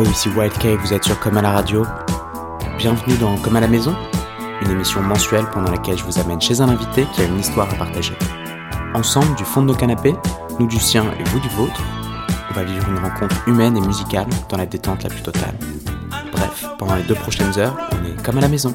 Yo, ici White vous êtes sur Comme à la radio. Bienvenue dans Comme à la maison, une émission mensuelle pendant laquelle je vous amène chez un invité qui a une histoire à partager. Ensemble, du fond de nos canapés, nous du sien et vous du vôtre, on va vivre une rencontre humaine et musicale dans la détente la plus totale. Bref, pendant les deux prochaines heures, on est comme à la maison.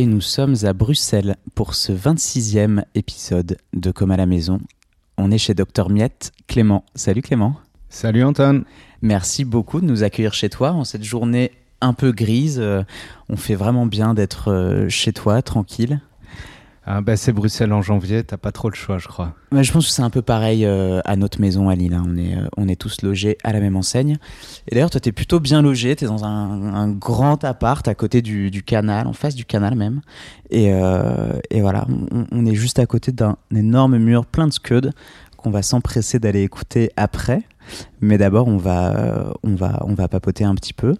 Et nous sommes à Bruxelles pour ce 26e épisode de Comme à la maison. On est chez Docteur Miette. Clément. Salut Clément. Salut Anton. Merci beaucoup de nous accueillir chez toi en cette journée un peu grise. Euh, On fait vraiment bien d'être euh, chez toi, tranquille. Ah bah c'est Bruxelles en janvier, t'as pas trop le choix je crois. Mais je pense que c'est un peu pareil euh, à notre maison à Lille. hein. On, est, euh, on est tous logés à la même enseigne. Et d'ailleurs, toi, t'es plutôt bien logé. T'es dans un, grand appart à côté du, canal, en face du canal même. Et, euh, et voilà, on, est juste à côté d'un énorme mur plein de scuds qu'on va s'empresser d'aller écouter après. Mais d'abord, on va, on, va, on va papoter un petit peu.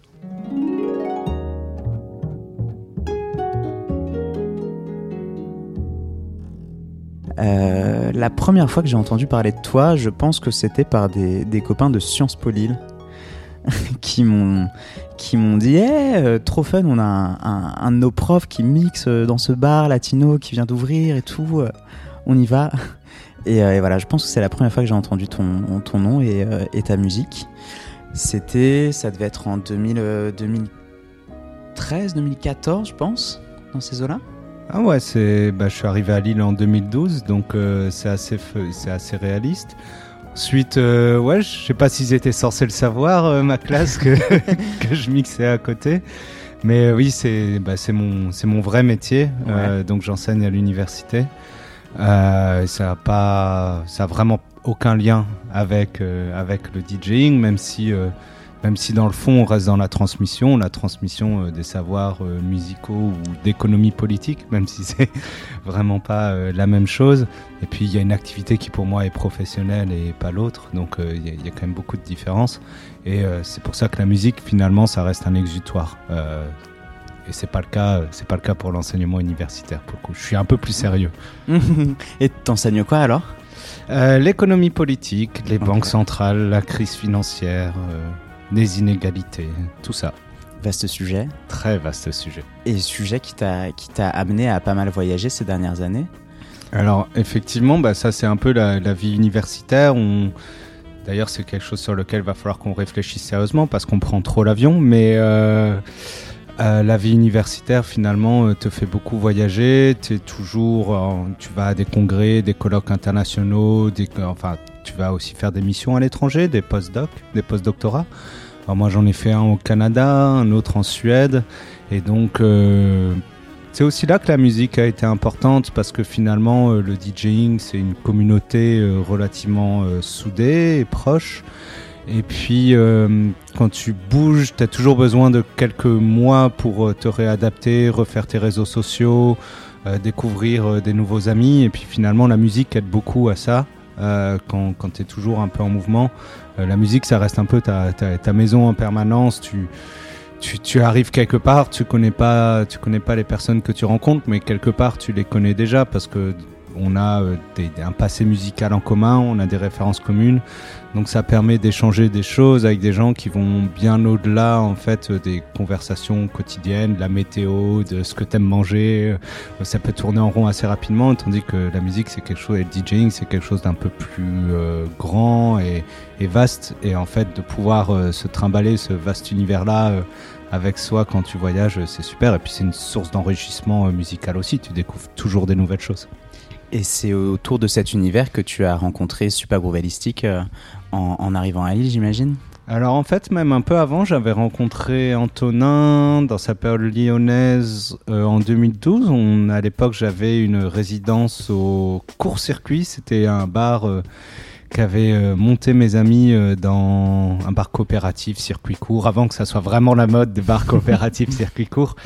Euh, la première fois que j'ai entendu parler de toi, je pense que c'était par des, copains de Sciences Po qui m'ont qui m'ont dit hey, euh, trop fun, on a un, un- de nos profs qui mixe euh, dans ce bar latino qui vient d'ouvrir et tout, on y va. Et, voilà, je pense que c'est la première fois que j'ai entendu ton, ton nom et, ta musique. C'était, ça devait être en 2000, euh, 2013, 2014, je pense, dans ces eaux-là. Ah ouais, c'est bah, je suis arrivé à Lille en 2012 donc euh, c'est assez c'est assez réaliste. Ensuite euh, ouais, je sais pas s'ils étaient censés le savoir euh, ma classe que que je mixais à côté. Mais euh, oui, c'est bah, c'est mon c'est mon vrai métier donc j'enseigne à l'université. Ça a pas ça a vraiment aucun lien avec avec le DJing même si même si dans le fond on reste dans la transmission, la transmission euh, des savoirs euh, musicaux ou d'économie politique, même si c'est vraiment pas euh, la même chose. Et puis il y a une activité qui pour moi est professionnelle et pas l'autre, donc il y, a- il y a quand même beaucoup de différences. Et c'est pour ça que la musique finalement ça reste un exutoire. Et c'est pas le cas, c'est pas le cas pour l'enseignement universitaire. Pour le coup, je suis un peu plus sérieux. et t'enseignes quoi alors? L'économie politique, les banques centrales, la crise financière, les inégalités, tout ça. Vaste sujet. Très vaste sujet. Et sujet qui t'a amené à pas mal voyager ces dernières années. Alors effectivement, bah, ça c'est un peu la, la vie universitaire. On... D'ailleurs c'est quelque chose sur lequel va falloir qu'on réfléchisse sérieusement parce qu'on prend trop l'avion. Mais euh, euh, la vie universitaire finalement euh, te fait beaucoup voyager. T'es toujours, tu vas à des congrès, des colloques internationaux, des... enfin tu vas aussi faire des missions à l'étranger, des post-doc, des post-doctorats. Alors moi j'en ai fait un au Canada, un autre en Suède. Et donc euh, c'est aussi là que la musique a été importante parce que finalement euh, le DJing c'est une communauté euh, relativement soudée et proche. Et puis quand tu bouges, tu as toujours besoin de quelques mois pour te réadapter, refaire tes réseaux sociaux, découvrir des nouveaux amis. Et puis finalement la musique aide beaucoup à ça euh, quand, tu es toujours un peu en mouvement. Euh, la musique ça reste un peu ta maison en permanence. Tu, tu, tu arrives quelque part, tu connais pas, tu connais pas les personnes que tu rencontres, mais quelque part tu les connais déjà parce que on a euh, un passé musical en commun, on a des références communes, donc ça permet d'échanger des choses avec des gens qui vont bien au-delà en fait euh, des conversations quotidiennes, de la météo, de ce que t'aimes manger. Euh, Ça peut tourner en rond assez rapidement, tandis que la musique c'est quelque chose, et le DJing c'est quelque chose d'un peu plus grand et, vaste, et en fait de pouvoir se trimballer ce vaste univers là avec soi quand tu voyages, c'est super. Et puis c'est une source d'enrichissement musical aussi. Tu découvres toujours des nouvelles choses. Et c'est autour de cet univers que tu as rencontré Super Groovelistic euh, en, arrivant à Lille, j'imagine? Alors en fait, même un peu avant, j'avais rencontré Antonin dans sa période lyonnaise euh, en 2012. On, à l'époque, j'avais une résidence au court-circuit. C'était un bar euh, qu'avaient monté mes amis dans un bar coopératif circuit court, avant que ça soit vraiment la mode des bars coopératifs circuit court.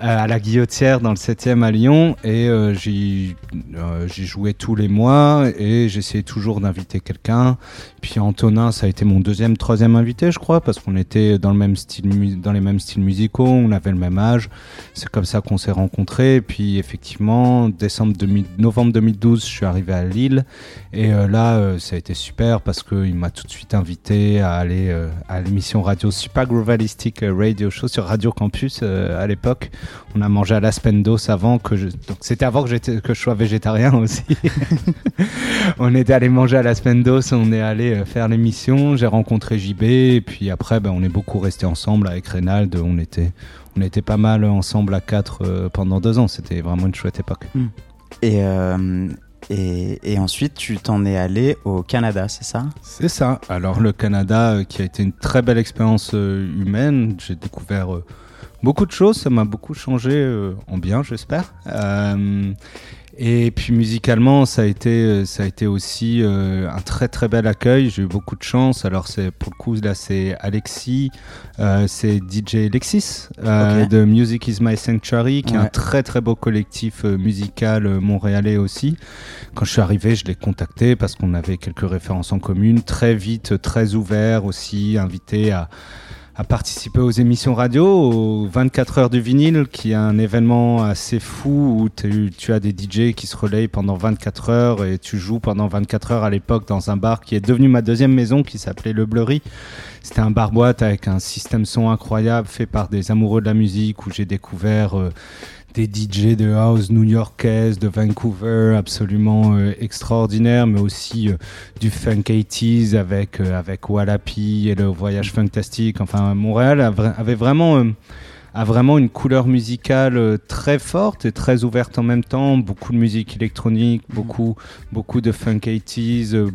À la Guillotière dans le 7e à Lyon et euh, j'y euh, j'y jouais tous les mois et j'essayais toujours d'inviter quelqu'un. Puis Antonin, ça a été mon deuxième, troisième invité, je crois, parce qu'on était dans le même style, dans les mêmes styles musicaux, on avait le même âge. C'est comme ça qu'on s'est rencontrés. Puis effectivement, décembre 2000 novembre 2012, je suis arrivé à Lille et euh, là, euh, ça a été super parce qu'il m'a tout de suite invité à aller euh, à l'émission radio Super Groovalistic euh, Radio Show sur Radio Campus euh, à l'époque. On a mangé à l'Aspendos avant que je... Donc c'était avant que, j'étais- que je sois végétarien aussi. on était allé manger à l'Aspendos, on est allé euh, faire l'émission, j'ai rencontré JB et puis après ben, on est beaucoup resté ensemble avec Reynald, on était, on était pas mal ensemble à quatre euh, pendant deux ans, c'était vraiment une chouette époque. Et, euh, et, et ensuite, tu t'en es allé au Canada, c'est ça? C'est ça. Alors le Canada, euh, qui a été une très belle expérience euh, humaine, j'ai découvert euh, beaucoup de choses, ça m'a beaucoup changé euh, en bien, j'espère. Euh, et puis musicalement, ça a été, euh, ça a été aussi euh, un très très bel accueil. J'ai eu beaucoup de chance. Alors c'est pour le coup là, c'est Alexis, euh, c'est DJ Alexis euh, de Music Is My Sanctuary, qui est un très très beau collectif musical montréalais aussi. Quand je suis arrivé, je l'ai contacté parce qu'on avait quelques références en commun. Très vite, très ouvert aussi, invité à, à participer aux émissions radio, aux 24 heures du vinyle, qui est un événement assez fou où tu, as des DJ qui se relayent pendant 24 heures et tu joues pendant 24 heures à l'époque dans un bar qui est devenu ma deuxième maison qui s'appelait Le Bleury. C'était un bar-boîte avec un système son incroyable fait par des amoureux de la musique où j'ai découvert euh, des DJ de house new-yorkaise, de Vancouver, absolument euh, extraordinaires, mais aussi euh, du funk 80s avec, euh, avec et le voyage fantastique. Enfin, Montréal avait vraiment, a vraiment une couleur musicale euh, très forte et très ouverte en même temps. Beaucoup de musique électronique, beaucoup, beaucoup de funk 80s, euh,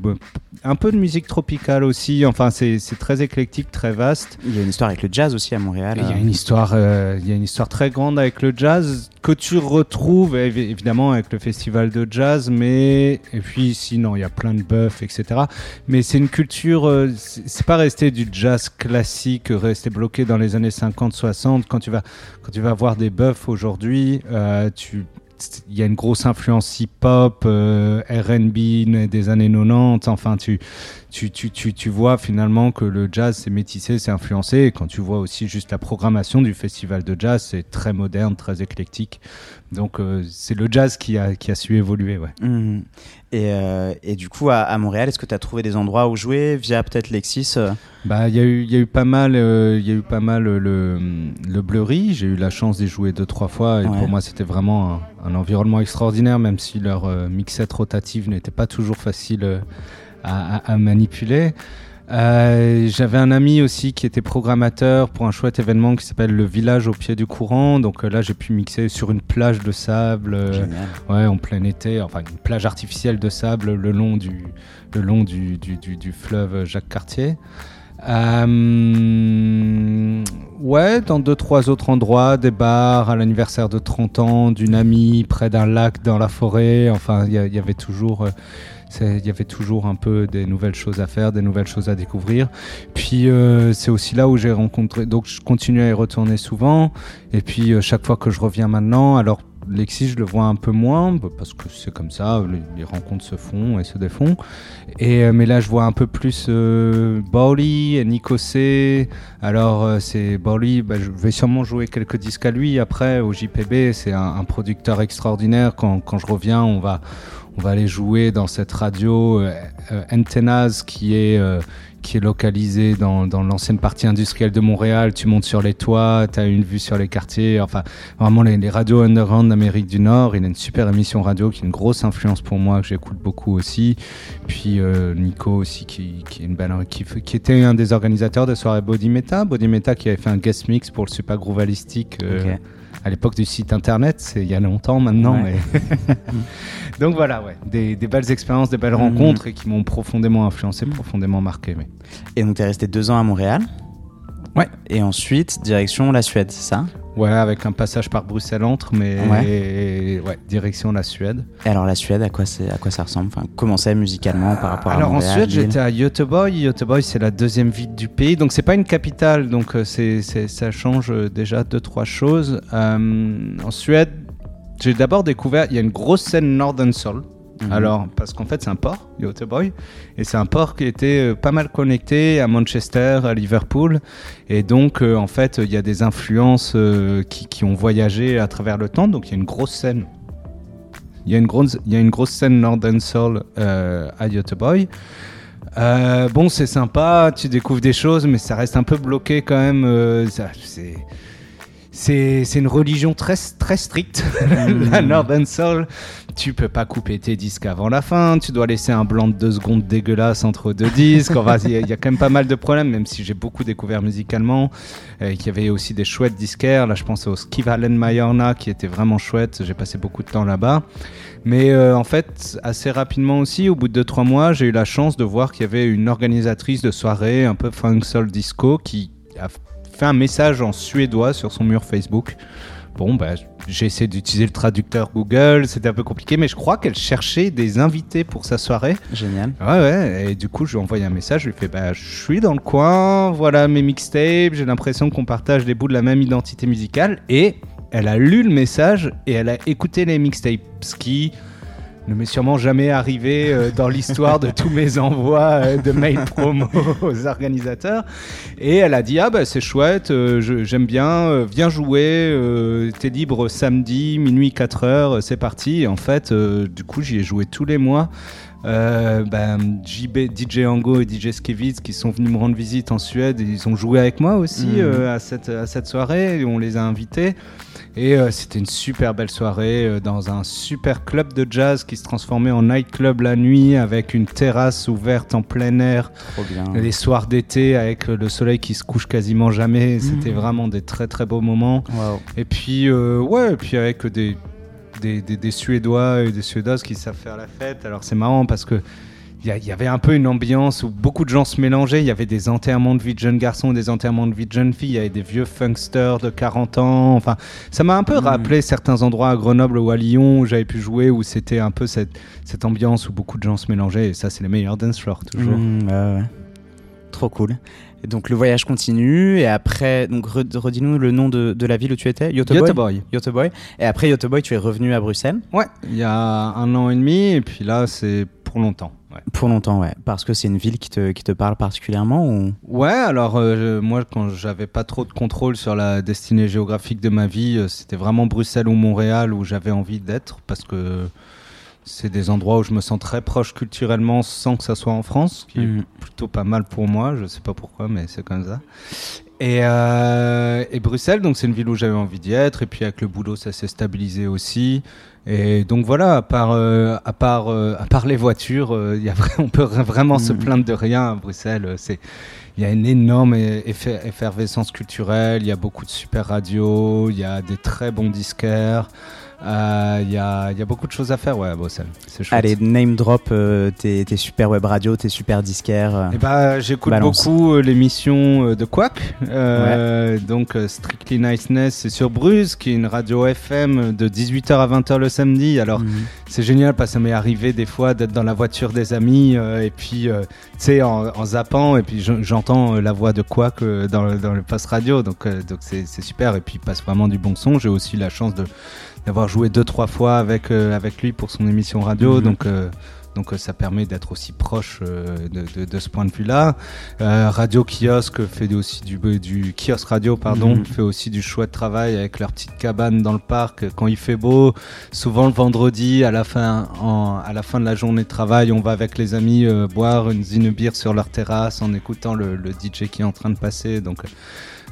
un peu de musique tropicale aussi. Enfin, c'est très éclectique, très vaste. Il y a une histoire avec le jazz aussi à Montréal. Il y a une histoire, euh, il y a une histoire très grande avec le jazz que tu retrouves évi- évidemment avec le festival de jazz, mais et puis sinon il y a plein de buffs, etc. Mais c'est une culture, c'est c'est pas resté du jazz classique, resté bloqué dans les années 50-60. Quand tu vas, quand tu vas voir des buffs aujourd'hui, euh, il y a une grosse influence hip-hop, euh, R&B des années 90. Enfin, tu, tu, tu, tu, tu vois finalement que le jazz c'est métissé, c'est influencé. Et quand tu vois aussi juste la programmation du festival de jazz, c'est très moderne, très éclectique. Donc euh, c'est le jazz qui a, qui a su évoluer. Ouais. Mhm. Et, euh, et du coup, à, à Montréal, est-ce que tu as trouvé des endroits où jouer via peut-être Lexis euh? Bah, il y a eu, il y a eu pas mal, euh, il y a eu pas mal le, le Bleury. J'ai eu la chance d'y jouer deux trois fois et Ouais. pour moi c'était vraiment un, un environnement extraordinaire, même si leur mixette rotative n'était pas toujours facile à, à- à manipuler. Euh, J'avais un ami aussi qui était programmateur pour un chouette événement qui s'appelle le village au pied du courant. Donc euh, là, j'ai pu mixer sur une plage de sable. euh. Ouais, en plein été, enfin une plage artificielle de sable le long du, le long du, du, du- du fleuve Jacques Cartier. Euh, ouais, dans deux, trois autres endroits, des bars, à l'anniversaire de 30 ans d'une amie, près d'un lac dans la forêt. Enfin, il y, avait toujours. euh, Il y avait toujours un peu des nouvelles choses à faire, des nouvelles choses à découvrir. Puis euh, c'est aussi là où j'ai rencontré. Donc je continue à y retourner souvent. Et puis euh, chaque fois que je reviens maintenant, alors Lexi, je le vois un peu moins bah, parce que c'est comme ça, les, rencontres se font et se défont. Et, euh, mais là, je vois un peu plus euh, et Nico C. Alors, c'est Bowley, bah, je vais sûrement jouer quelques disques à lui après au JPB. C'est un, un producteur extraordinaire. Quand, quand je reviens, on va, on va aller jouer dans cette radio euh, euh, Antennas qui est. euh, qui est localisée dans, dans l'ancienne partie industrielle de Montréal. Tu montes sur les toits, tu as une vue sur les quartiers. Enfin, vraiment les, les radios underground d'Amérique du Nord. Il a une super émission radio qui est une grosse influence pour moi, que j'écoute beaucoup aussi. Puis euh, Nico aussi, qui, qui, est une belle, qui, qui était un des organisateurs des soirées Body Meta. Body Meta qui avait fait un guest mix pour le Super Groovalistic euh, Ok. À l'époque du site internet. C'est il y a longtemps maintenant. Ouais. mais- Donc voilà, ouais, des, des belles expériences, des belles Mhm. rencontres et qui m'ont profondément influencé, Mhm. profondément marqué. Et donc, tu es resté deux ans à Montréal. Ouais. Et ensuite, direction la Suède, c'est ça? Ouais, avec un passage par Bruxelles entre, mais ouais, direction la Suède. Et alors la Suède, à quoi, à quoi ça ressemble? Enfin, Comment c'est musicalement par rapport Alors à en Montréal Suède, j'étais à Göteborg. Göteborg, c'est la deuxième ville du pays, donc c'est pas une capitale, donc euh, c'est, c'est- ça change euh, déjà deux trois choses. Euh, en Suède, j'ai d'abord découvert, il y a une grosse scène Northern Soul. Mhm. Alors, parce qu'en fait, c'est un port, Göteborg, et c'est un port qui était euh, pas mal connecté à Manchester, à Liverpool, et donc, euh, en fait, il y a des influences euh, qui, qui ont voyagé à travers le temps, donc il y a une grosse scène. Il y a une grosse, il y a une grosse scène Northern Soul euh, à. Euh, bon, c'est sympa, tu découvres des choses, mais ça reste un peu bloqué quand même. c'est, c'est, c'est une religion très, très stricte, la Northern Soul. Tu peux pas couper tes disques avant la fin, tu dois laisser un blanc de deux secondes dégueulasse entre deux disques. Il y, a- quand même pas mal de problèmes, même si j'ai beaucoup découvert musicalement. Et qu'il y avait aussi des chouettes disquaires. Là, je pense au Skivalen Majorna qui était vraiment chouette. J'ai passé beaucoup de temps là-bas. Mais euh, en fait, assez rapidement aussi, au bout de 2-3 mois, j'ai eu la chance de voir qu'il y avait une organisatrice de soirée un peu funk soul disco qui a fait un message en suédois sur son mur Facebook. Bon, bah, j'ai essayé d'utiliser le traducteur Google, c'était un peu compliqué, mais je crois qu'elle cherchait des invités pour sa soirée. Génial. Ouais, ouais, et du coup, je lui ai envoyé un message, je lui ai fait Bah, je suis dans le coin, voilà mes mixtapes, j'ai l'impression qu'on partage des bouts de la même identité musicale. Et elle a lu le message et elle a écouté les mixtapes, ce qui ne m'est sûrement jamais arrivé euh, dans l'histoire de tous mes envois euh, de mails promo aux organisateurs. Et elle a dit Ah, bah, c'est chouette, euh, j'aime bien, viens jouer, t'es libre samedi, minuit 4 heures, c'est parti. Et en fait, du coup, j'y ai joué tous les mois. Euh, ben, JB, DJ Ango et DJ Skevitz qui sont venus me rendre visite en Suède, ils ont joué avec moi aussi Mhm. euh, à, cette, à cette soirée, et on les a invités. Et euh, c'était une super belle soirée dans un super club de jazz qui se transformait en nightclub la nuit avec une terrasse ouverte en plein air, Trop bien. les soirs d'été avec le soleil qui se couche quasiment jamais. C'était Mhm. vraiment des très très beaux moments. Et puis, ouais, et puis avec des, des, des, des Suédois et des Suédoises qui savent faire la fête. Alors c'est marrant parce que il y, avait un peu une ambiance où beaucoup de gens se mélangeaient. Il y avait des enterrements de vie de jeunes garçons, des enterrements de vie de jeunes filles. Il y avait des vieux funksters de 40 ans. Enfin, ça m'a un peu Mhm. rappelé certains endroits à Grenoble ou à Lyon où j'avais pu jouer, où c'était un peu cette, cette ambiance où beaucoup de gens se mélangeaient. Et ça, c'est les meilleurs dance floors, toujours. Mmh, ouais. Trop cool. Et donc le voyage continue et après, donc re- redis-nous le nom de, de la ville où tu étais. Göteborg. Göteborg. Et après Göteborg, tu es revenu à Bruxelles Ouais, il y a un an et demi. Et puis là, c'est pour longtemps. Ouais. pour longtemps, ouais. Parce que c'est une ville qui te, qui te parle particulièrement ou? Ouais, alors euh, moi quand j'avais pas trop de contrôle sur la destinée géographique de ma vie, euh, c'était vraiment Bruxelles ou Montréal où j'avais envie d'être parce que c'est des endroits où je me sens très proche culturellement sans que ça soit en France, ce qui est Mhm. plutôt pas mal pour moi, je sais pas pourquoi mais c'est comme ça. Et, euh, et Bruxelles, donc c'est une ville où j'avais envie d'y être et puis avec le boulot ça s'est stabilisé aussi. Et donc voilà, à part, euh, à part, euh, à part les voitures, euh, y a on peut vraiment se Mhm. plaindre de rien à Bruxelles. euh, C'est, il y a une énorme effe- effervescence culturelle. Il y a beaucoup de super radios. Il y a des très bons disquaires. Euh, Il y, a, y a beaucoup de choses à faire ouais, à Bruxelles. C'est chouette. Allez, name drop euh, tes, tes super web radio, tes super disquaires. euh. Ben, j'écoute beaucoup euh, l'émission euh, de Quack, euh, donc euh, Strictly Niceness, c'est sur Bruce, qui est une radio FM de 18h à 20h le samedi. Alors, Mhm. c'est génial parce que ça m'est arrivé des fois d'être dans la voiture des amis euh, et puis, euh, tu sais, en, en zappant, et puis je- j'entends euh, la voix de Quack euh, dans, le- dans le poste radio, donc euh, donc c'est c'est super, et puis il passe vraiment du bon son. J'ai aussi la chance de d'avoir joué deux trois fois avec euh, avec lui pour son émission radio, Mhm. donc euh, donc euh, ça permet d'être aussi proche euh, de, de, de ce point de vue-là. Euh, radio Kiosque fait aussi du, du kiosque radio pardon Mhm. fait aussi du chouette travail avec leur petite cabane dans le parc quand il fait beau. Souvent le vendredi à la fin en, à la fin de la journée de travail, on va avec les amis euh, boire une, une bière sur leur terrasse en écoutant le, le DJ qui est en train de passer. Donc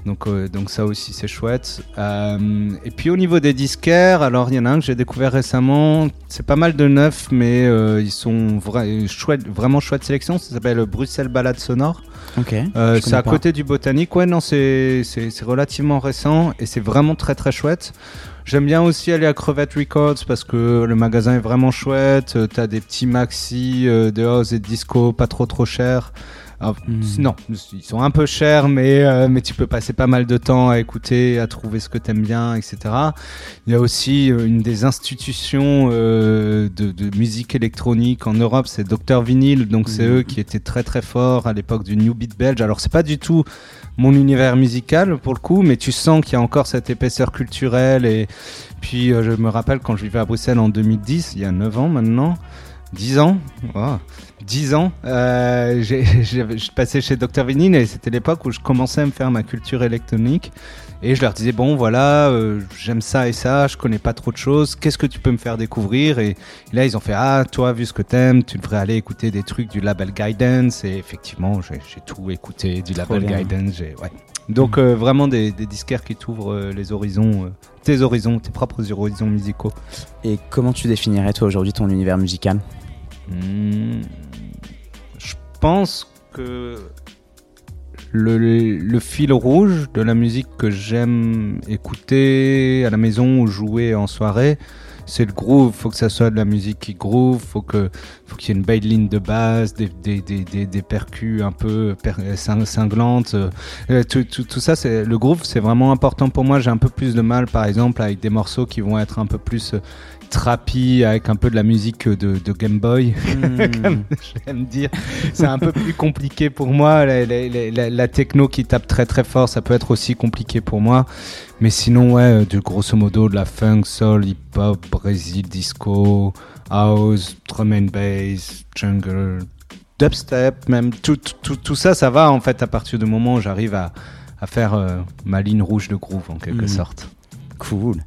donc, euh, donc ça aussi c'est chouette. Euh, et puis au niveau des disquaires, alors il y en a un que j'ai découvert récemment. C'est pas mal de neufs, mais euh, ils sont vra- chouettes, vraiment chouette sélection. Ça s'appelle Bruxelles Balade Sonore. Ok. C'est à côté du Botanique. Ouais, non, c'est relativement récent et c'est vraiment très très chouette. J'aime bien aussi aller à Crevette Records parce que le magasin est vraiment chouette. T'as des petits maxi de house et de disco pas trop trop chers. Alors, Hmm. Non, ils sont un peu chers, mais, euh, mais tu peux passer pas mal de temps à écouter, à trouver ce que t'aimes bien, etc. Il y a aussi euh, une des institutions euh, de, de musique électronique en Europe, c'est Dr Vinyl, donc c'est Mhm. eux qui étaient très très forts à l'époque du New Beat belge. Alors c'est pas du tout mon univers musical pour le coup, mais tu sens qu'il y a encore cette épaisseur culturelle. Et puis euh, je me rappelle quand je vivais à Bruxelles en 2010, il y a 9 ans maintenant, 10 ans, Wow. 10 ans, euh, je passais chez Dr Vinyl et c'était l'époque où je commençais à me faire ma culture électronique. Et je leur disais, bon voilà, euh, j'aime ça et ça, je connais pas trop de choses, qu'est-ce que tu peux me faire découvrir? Et, là, ils ont fait, ah, toi, vu ce que t'aimes, tu devrais aller écouter des trucs du label Guidance. Et effectivement, j'ai tout écouté du label bien. Guidance. Ouais. Donc, euh, vraiment des, des disquaires qui t'ouvrent euh, les horizons, euh, tes horizons, tes propres horizons musicaux. Et comment tu définirais toi aujourd'hui ton univers musical? Hmm, pense que le, fil rouge de la musique que j'aime écouter à la maison ou jouer en soirée, c'est le groove. Faut que ça soit de la musique qui groove. Faut que, faut qu'il y ait une belle ligne de basse, des, des, des, des, percus un peu cinglantes. Euh, tout, tout, tout ça, c'est le groove, c'est vraiment important pour moi. J'ai un peu plus de mal, par exemple, avec des morceaux qui vont être un peu plus euh, trappy, avec un peu de la musique de, de Game Boy. Comme j'aime dire, c'est un peu plus compliqué pour moi. La, la- la- la- la techno qui tape très très fort, ça peut être aussi compliqué pour moi. Mais sinon, ouais, euh, de grosso modo, de la funk, soul, hip-hop, Brésil, disco, house, drum and bass, jungle, dubstep, même tout, tout, tout, ça, ça va en fait à partir du moment où j'arrive à, à faire euh, ma ligne rouge de groove en quelque Mhm. sorte. Cool.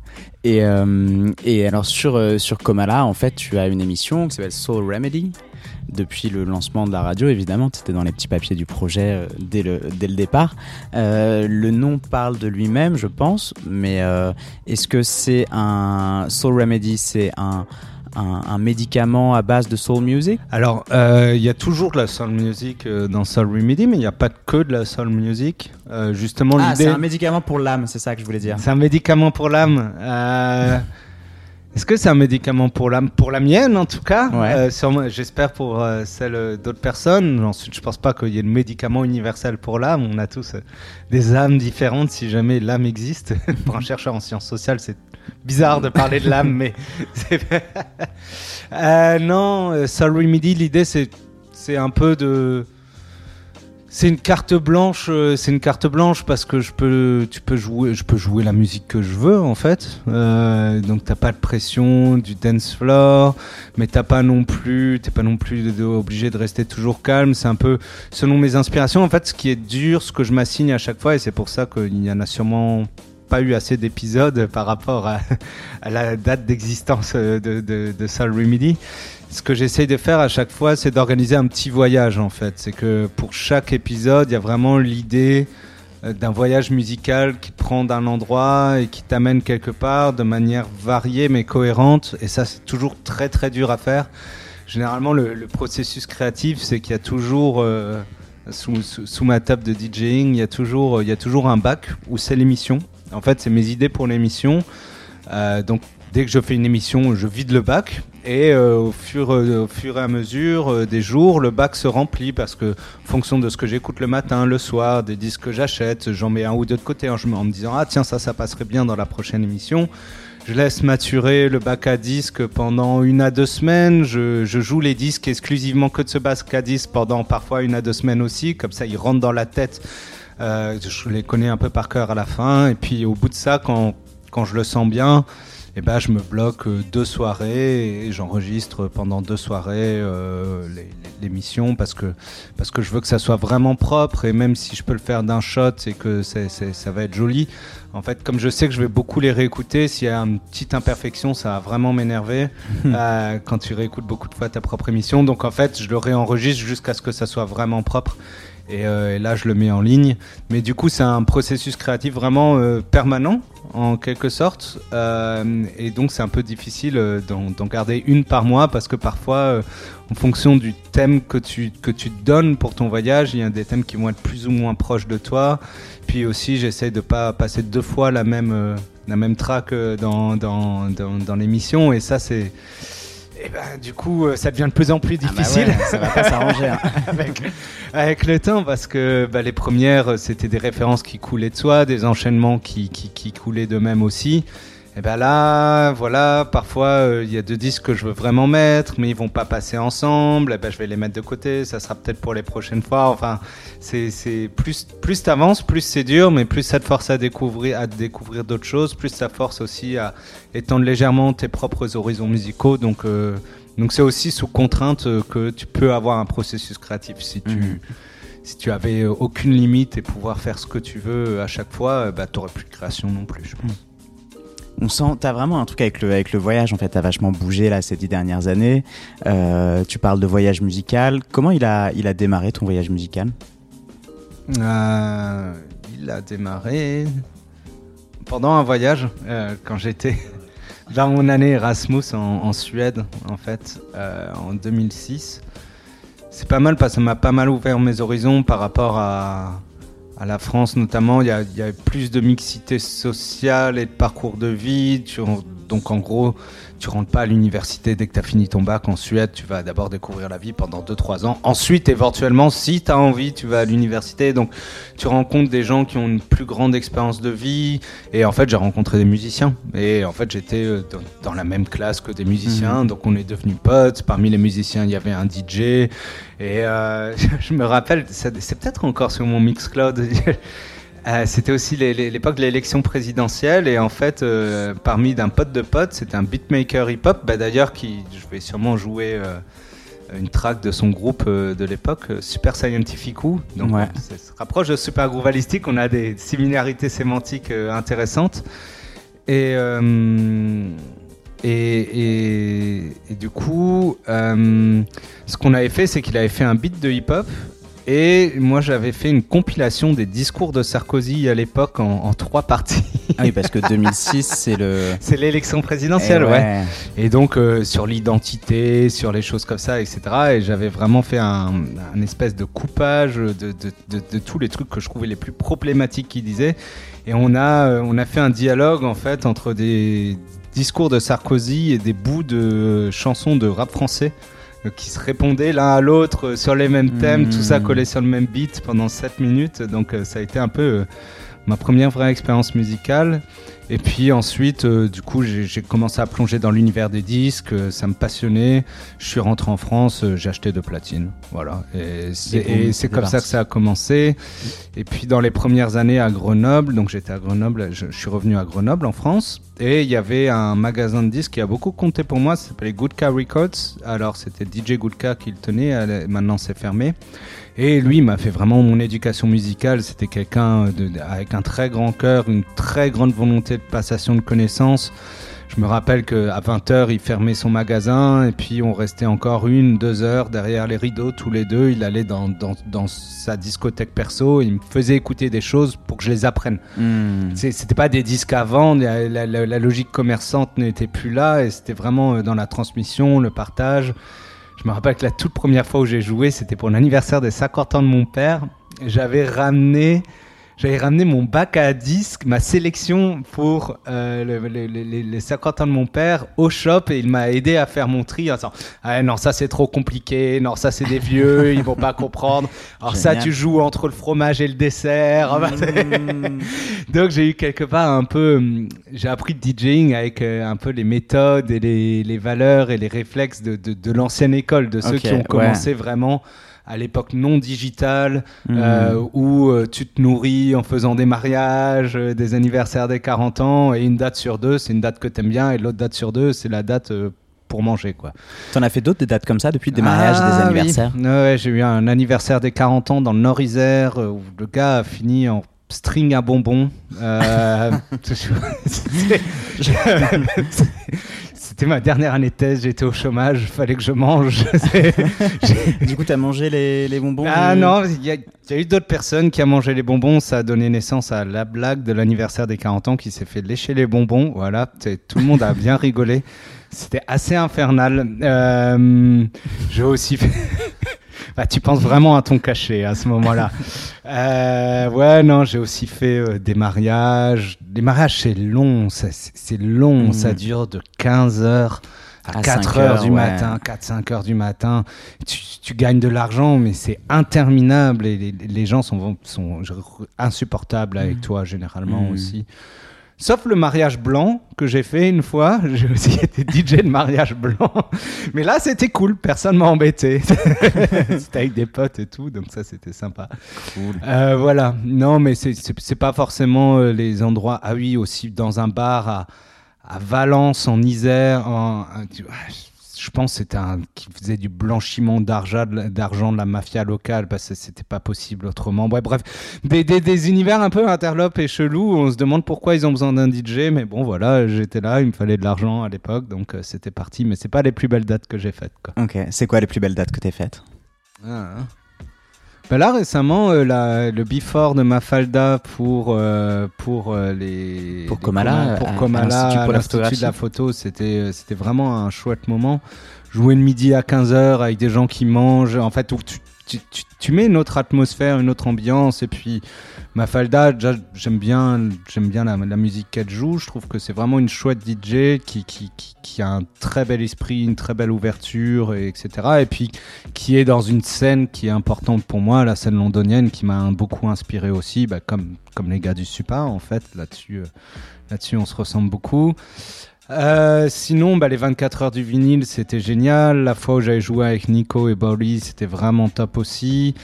Et, euh, et alors sur, euh, sur Comala, en fait, tu as une émission qui s'appelle Soul Remedy. Depuis le lancement de la radio, évidemment, tu étais dans les petits papiers du projet euh, dès, le, dès le départ. Le nom parle de lui-même, je pense, mais est-ce que c'est un Soul Remedy, c'est un, un, un médicament à base de soul music? Alors, euh, il y a toujours de la soul music euh, dans Soul Remedy, mais il n'y a pas que de la soul music. Euh, justement, Ah, c'est un médicament pour l'âme, c'est ça que je voulais dire. C'est un médicament pour l'âme. Euh, Est-ce que c'est un médicament pour l'âme Pour la mienne, en tout cas. Ouais. Euh, J'espère pour euh, celle d'autres personnes. Ensuite, je pense pas qu'il y ait de médicament universel pour l'âme. On a tous euh, des âmes différentes si jamais l'âme existe. pour un chercheur en sciences sociales, c'est bizarre de parler de l'âme, mais non, Soul Remedy, l'idée c'est c'est un peu de c'est une carte blanche, euh, c'est une carte blanche parce que je peux, tu peux jouer, je peux jouer la musique que je veux en fait. Euh, donc t'as pas de pression du dance floor, mais t'as pas non plus, t'es pas non plus obligé de rester toujours calme. C'est un peu selon mes inspirations en fait. Ce qui est dur, ce que je m'assigne à chaque fois, et c'est pour ça qu'il y en a sûrement pas eu assez d'épisodes par rapport à, la date d'existence euh, de, de, de Remedy ce que j'essaye de faire à chaque fois, c'est d'organiser un petit voyage en fait. C'est que pour chaque épisode, il y a vraiment l'idée euh, d'un voyage musical qui te prend d'un endroit et qui t'amène quelque part de manière variée mais cohérente. Et ça, c'est toujours très très dur à faire. Généralement, le, processus créatif, c'est qu'il y a toujours euh, sous, ma table de DJing, il y a toujours, il y a toujours un bac où c'est l'émission. En fait, c'est mes idées pour l'émission. Euh, donc dès que je fais une émission, je vide le bac et euh, au, fur, euh, au fur et à mesure euh, des jours, le bac se remplit parce que en fonction de ce que j'écoute le matin, le soir, des disques que j'achète, j'en mets un ou deux de côté en, me disant ah tiens ça ça passerait bien dans la prochaine émission. Je laisse maturer le bac à disques pendant une à deux semaines. Je, je joue les disques exclusivement que de ce bac à disques pendant parfois une à deux semaines aussi. Comme ça, ils rentrent dans la tête. Je les connais un peu par cœur à la fin. Et puis au bout de ça, quand, quand je le sens bien, eh ben, je me bloque euh, deux soirées et j'enregistre pendant deux soirées euh, l'émission parce que, parce que je veux que ça soit vraiment propre et même si je peux le faire d'un shot et que c'est, c'est- ça va être joli, en fait, comme je sais que je vais beaucoup les réécouter, s'il y a une petite imperfection, ça va vraiment m'énerver euh, quand tu réécoutes beaucoup de fois ta propre émission. Donc en fait, je le réenregistre jusqu'à ce que ça soit vraiment propre. Et, euh, et là, je le mets en ligne. Mais du coup, c'est un processus créatif vraiment euh, permanent, en quelque sorte. Euh, et donc, c'est un peu difficile euh, d'en garder une par mois parce que parfois, euh, en fonction du thème que tu, que tu donnes pour ton voyage, il y a des thèmes qui vont être plus ou moins proches de toi. Puis aussi, j'essaie de pas passer deux fois la même, euh, la même track dans, dans, dans, dans l'émission. Et ça, c'est. Et ben, du coup, euh, ça devient de plus en plus Ah bah difficile. ouais, ça va pas s'arranger. hein. avec, avec le temps parce que bah, les premières euh, c'était des références qui coulaient de soi, des enchaînements qui, qui, qui coulaient d'eux-mêmes aussi. Et ben là, voilà, parfois euh, il y a deux disques que je veux vraiment mettre, mais ils vont pas passer ensemble. Et ben je vais les mettre de côté. Ça sera peut-être pour les prochaines fois. Enfin, c'est plus plus t'avances, plus c'est dur, mais plus ça te force à découvrir à découvrir d'autres choses, plus ça force aussi à étendre légèrement tes propres horizons musicaux. Donc euh, donc c'est aussi sous contrainte que tu peux avoir un processus créatif. Si tu, Mhm. si tu avais euh, aucune limite et pouvoir faire ce que tu veux à chaque fois, bah, tu plus de création non plus. je pense. On sent, t'as vraiment un truc avec le, avec le voyage, en fait, t'as vachement bougé là ces dix dernières années. Euh, tu parles de voyage musical. Comment il a, démarré ton voyage musical? Euh, il a démarré pendant un voyage euh, quand j'étais dans mon année Erasmus en, Suède en fait en 2006. C'est pas mal parce que ça m'a pas mal ouvert mes horizons par rapport à, à la France notamment. Il y, a, plus de mixité sociale et de parcours de vie. Donc en gros, tu rentres pas à l'université dès que tu as fini ton bac en Suède. Tu vas d'abord découvrir la vie pendant 2-3 ans. Ensuite, éventuellement, si tu as envie, tu vas à l'université. Donc tu rencontres des gens qui ont une plus grande expérience de vie. Et en fait, j'ai rencontré des musiciens. Et en fait, j'étais euh, dans, la même classe que des musiciens. Donc on est devenus potes. Parmi les musiciens, il y avait un DJ. Et euh, je me rappelle, c'est c'est peut-être encore sur mon Mixcloud. Euh, c'était aussi l'époque de l'élection présidentielle et en fait euh, parmi d'un pote de pote c'était un beatmaker hip-hop bah, d'ailleurs qui je vais sûrement jouer euh, une track de son groupe de l'époque Super Scientificou donc Ouais. ça se rapproche de Super Groovalistic on a des similarités sémantiques intéressantes et et, et, et du coup, ce qu'on avait fait, c'est qu'il avait fait un beat de hip-hop. Et moi, j'avais fait une compilation des discours de Sarkozy à l'époque en, en trois parties. Ah oui, parce que 2006, c'est le. C'est l'élection présidentielle, Eh ouais. Et donc, euh, sur l'identité, sur les choses comme ça, etc. Et j'avais vraiment fait un, un espèce de coupage de, de, de, de tous les trucs que je trouvais les plus problématiques qu'il disait. Et on a, euh, on a fait un dialogue, en fait, entre des discours de Sarkozy et des bouts de chansons de rap français qui se répondaient l'un à l'autre euh, sur les mêmes thèmes, Mmh. tout ça collé sur le même beat pendant 7 minutes. Donc, euh, ça a été un peu euh, ma première vraie expérience musicale. Et puis ensuite, euh, du coup, j'ai commencé à plonger dans l'univers des disques, euh, ça me passionnait. Je suis rentré en France, euh, j'ai acheté de platine. Voilà. Et c'est comme ça que ça a commencé. Et puis dans les premières années à Grenoble, donc j'étais à Grenoble, je, je suis revenu à Grenoble en France. Et il y avait un magasin de disques qui a beaucoup compté pour moi, ça s'appelait Goodka Records. Alors c'était DJ Goodka qui le tenait, maintenant c'est fermé. Et lui m'a fait vraiment mon éducation musicale. C'était quelqu'un avec un très grand cœur, une très grande volonté de passation de connaissances. Je me rappelle qu'à 20h, il fermait son magasin et puis on restait encore une, deux heures derrière les rideaux tous les deux. Il allait dans, dans, dans sa discothèque perso, il me faisait écouter des choses pour que je les apprenne. C'est- C'était pas des disques à vendre, la, la- la- la logique commerçante n'était plus là et c'était vraiment euh, dans la transmission, le partage. Je me rappelle que la toute première fois où j'ai joué, c'était pour l'anniversaire des 50 ans de mon père. J'avais ramené, j'avais ramené mon bac à disques, ma sélection pour euh, le- le- le- les, les 50 ans de mon père au shop et il m'a aidé à faire mon tri en disant ah non ça c'est trop compliqué, non ça c'est des vieux, ils vont pas comprendre. Alors ça tu joues entre le fromage et le dessert. Hmm. Donc j'ai eu quelque part un peu, hum, j'ai appris de DJing avec euh, un peu les méthodes et les, les valeurs et les réflexes de, de, de l'ancienne école, de ceux qui ont ouais. commencé vraiment à l'époque non digitale, Hmm. euh, où euh, tu te nourris en faisant des mariages, euh, des anniversaires des 40 ans, et une date sur deux, c'est une date que t'aimes bien, et l'autre date sur deux, c'est la date pour manger, quoi. T'en as fait d'autres des dates comme ça depuis des mariages, Ah, des oui. anniversaires? Ouais, j'ai eu un anniversaire des 40 ans dans le Nord-Isère où le gars a fini en string à bonbons. Euh, c'était- ma dernière année de thèse, j'étais au chômage, fallait que je mange. Du coup, t'as mangé les, les bonbons ah du- non, il y, a- il y a eu d'autres personnes qui ont mangé les bonbons. Ça a donné naissance à la blague de l'anniversaire des 40 ans qui s'est fait lécher les bonbons. Voilà, tout le monde a bien rigolé. C'était assez infernal. Euh, J'ai aussi fait... Bah, tu penses vraiment à ton cachet à ce moment-là. Euh, ouais, non, j'ai aussi fait euh, des mariages. Les mariages, c'est long, c'est long, Mhm. ça dure de 15 heures à À 4 5 heures heures, du ouais. matin, 4-5 heures du matin. Tu, tu gagnes de l'argent, mais c'est interminable et les, les gens sont, sont insupportables avec toi généralement Mhm. aussi. Sauf le mariage blanc que j'ai fait une fois. J'ai aussi été DJ de mariage blanc. Mais là, c'était cool. Personne m'a embêté. c'était avec des potes et tout. Donc ça, c'était sympa. Cool. Euh, voilà. Non, mais c'est- pas forcément euh, les endroits. Ah oui, aussi dans un bar à, à Valence, en Isère. en- je pense que c'était un qui faisait du blanchiment d'argent de, la- mafia locale parce que c'était pas possible autrement. Ouais, bref, des, des, des univers un peu interlopes et chelous. où On se demande pourquoi ils ont besoin d'un DJ, mais bon, voilà, j'étais là, il me fallait de l'argent à l'époque, donc euh, c'était parti. Mais c'est pas les plus belles dates que j'ai faites, quoi. Ok, c'est quoi les plus belles dates que t'aies faites? Ah, hein. Bah là récemment euh, la- le before de Mafalda pour euh, pour euh, les Pour les Komala, Koma- pour Komala l'Institut de la photo c'était euh, c'était vraiment un chouette moment. Jouer le midi à 15h avec des gens qui mangent en fait où tu, tu, tu, tu mets une autre atmosphère une autre ambiance et puis Mafalda j'aime bien j'aime bien la, musique qu'elle joue je trouve que c'est vraiment une chouette DJ qui, a un très bel esprit une très belle ouverture et etc et puis qui est dans une scène qui est importante pour moi, la scène londonienne, qui m'a beaucoup inspiré aussi, bah, comme, comme les gars du Supa, en fait. Là-dessus, euh, là-dessus on se ressemble beaucoup. Euh, sinon, bah, les 24 heures du vinyle, c'était génial. La fois où j'avais joué avec Nico et Bauli, c'était vraiment top aussi.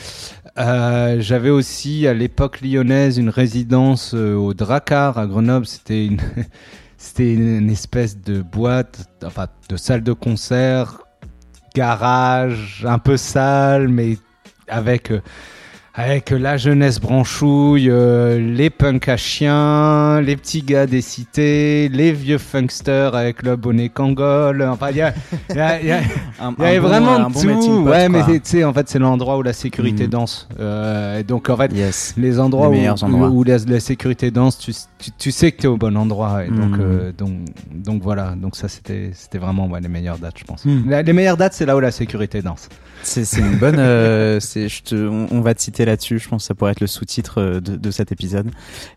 Euh, j'avais aussi, à l'époque lyonnaise, une résidence euh, au Dracar à Grenoble. C'était une, c'était une, espèce de boîte, enfin, de salle de concert garage, un peu sale, mais avec, avec la jeunesse branchouille, euh, les punks à chiens, les petits gars des cités, les vieux funksters avec le bonnet Kangol. Enfin, il y, a- il y a- il y a- Un- il y avait bon- vraiment bon tout. ouais, mais tu sais, en fait, c'est l'endroit où la sécurité Mhm. danse. Euh, donc, en fait, Yes. les endroits Les où, meilleurs endroits. où la, la sécurité danse, tu, tu, tu sais que tu es au bon endroit. Et donc, euh, donc, donc voilà, donc ça c'était c'était vraiment ouais, les meilleures dates, je pense. La- les meilleures dates, c'est là où la sécurité danse. C'est une bonne. euh, c'est- je te, on, on va te citer là-dessus. Je pense que ça pourrait être le sous-titre euh, de, de cet épisode.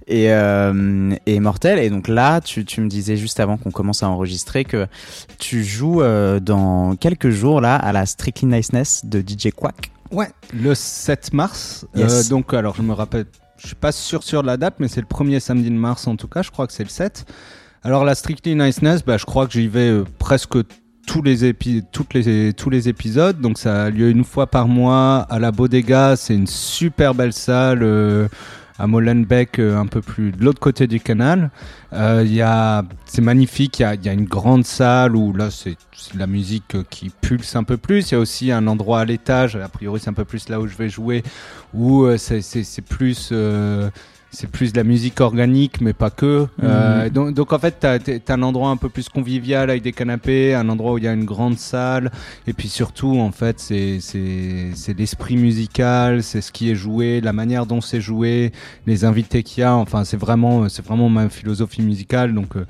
Et, euh, et Mortel. Et donc là, tu, tu me disais juste avant qu'on commence à enregistrer que tu joues euh, dans quelques jours là à la Strictly Niceness de DJ Quack. Ouais. Le 7 mars. Yes. donc, alors, je me rappelle, je suis pas sûr sur la date, mais c'est le premier samedi de mars en tout cas. Je crois que c'est le 7. Alors, la Strictly Niceness, bah, je crois que j'y vais euh, presque tous les, épi toutes les, tous les épisodes. Donc, ça a lieu une fois par mois à la Bodega. C'est une super belle salle. euh, à Molenbeek, euh, un peu plus de l'autre côté du canal. Euh, c'est magnifique. Il y a, y a une grande salle où là, c'est la musique qui pulse un peu plus. Il y a aussi un endroit à l'étage. A priori, c'est un peu plus là où je vais jouer, où euh, c'est plus. C'est plus de la musique organique, mais pas que. Euh, donc, donc en fait, t'as as un endroit un peu plus convivial avec des canapés, un endroit où il y a une grande salle, et puis surtout, en fait, c'est c'est c'est l'esprit musical, c'est ce qui est joué, la manière dont c'est joué, les invités qu'il y a. Enfin, c'est vraiment c'est vraiment ma philosophie musicale. Donc euh,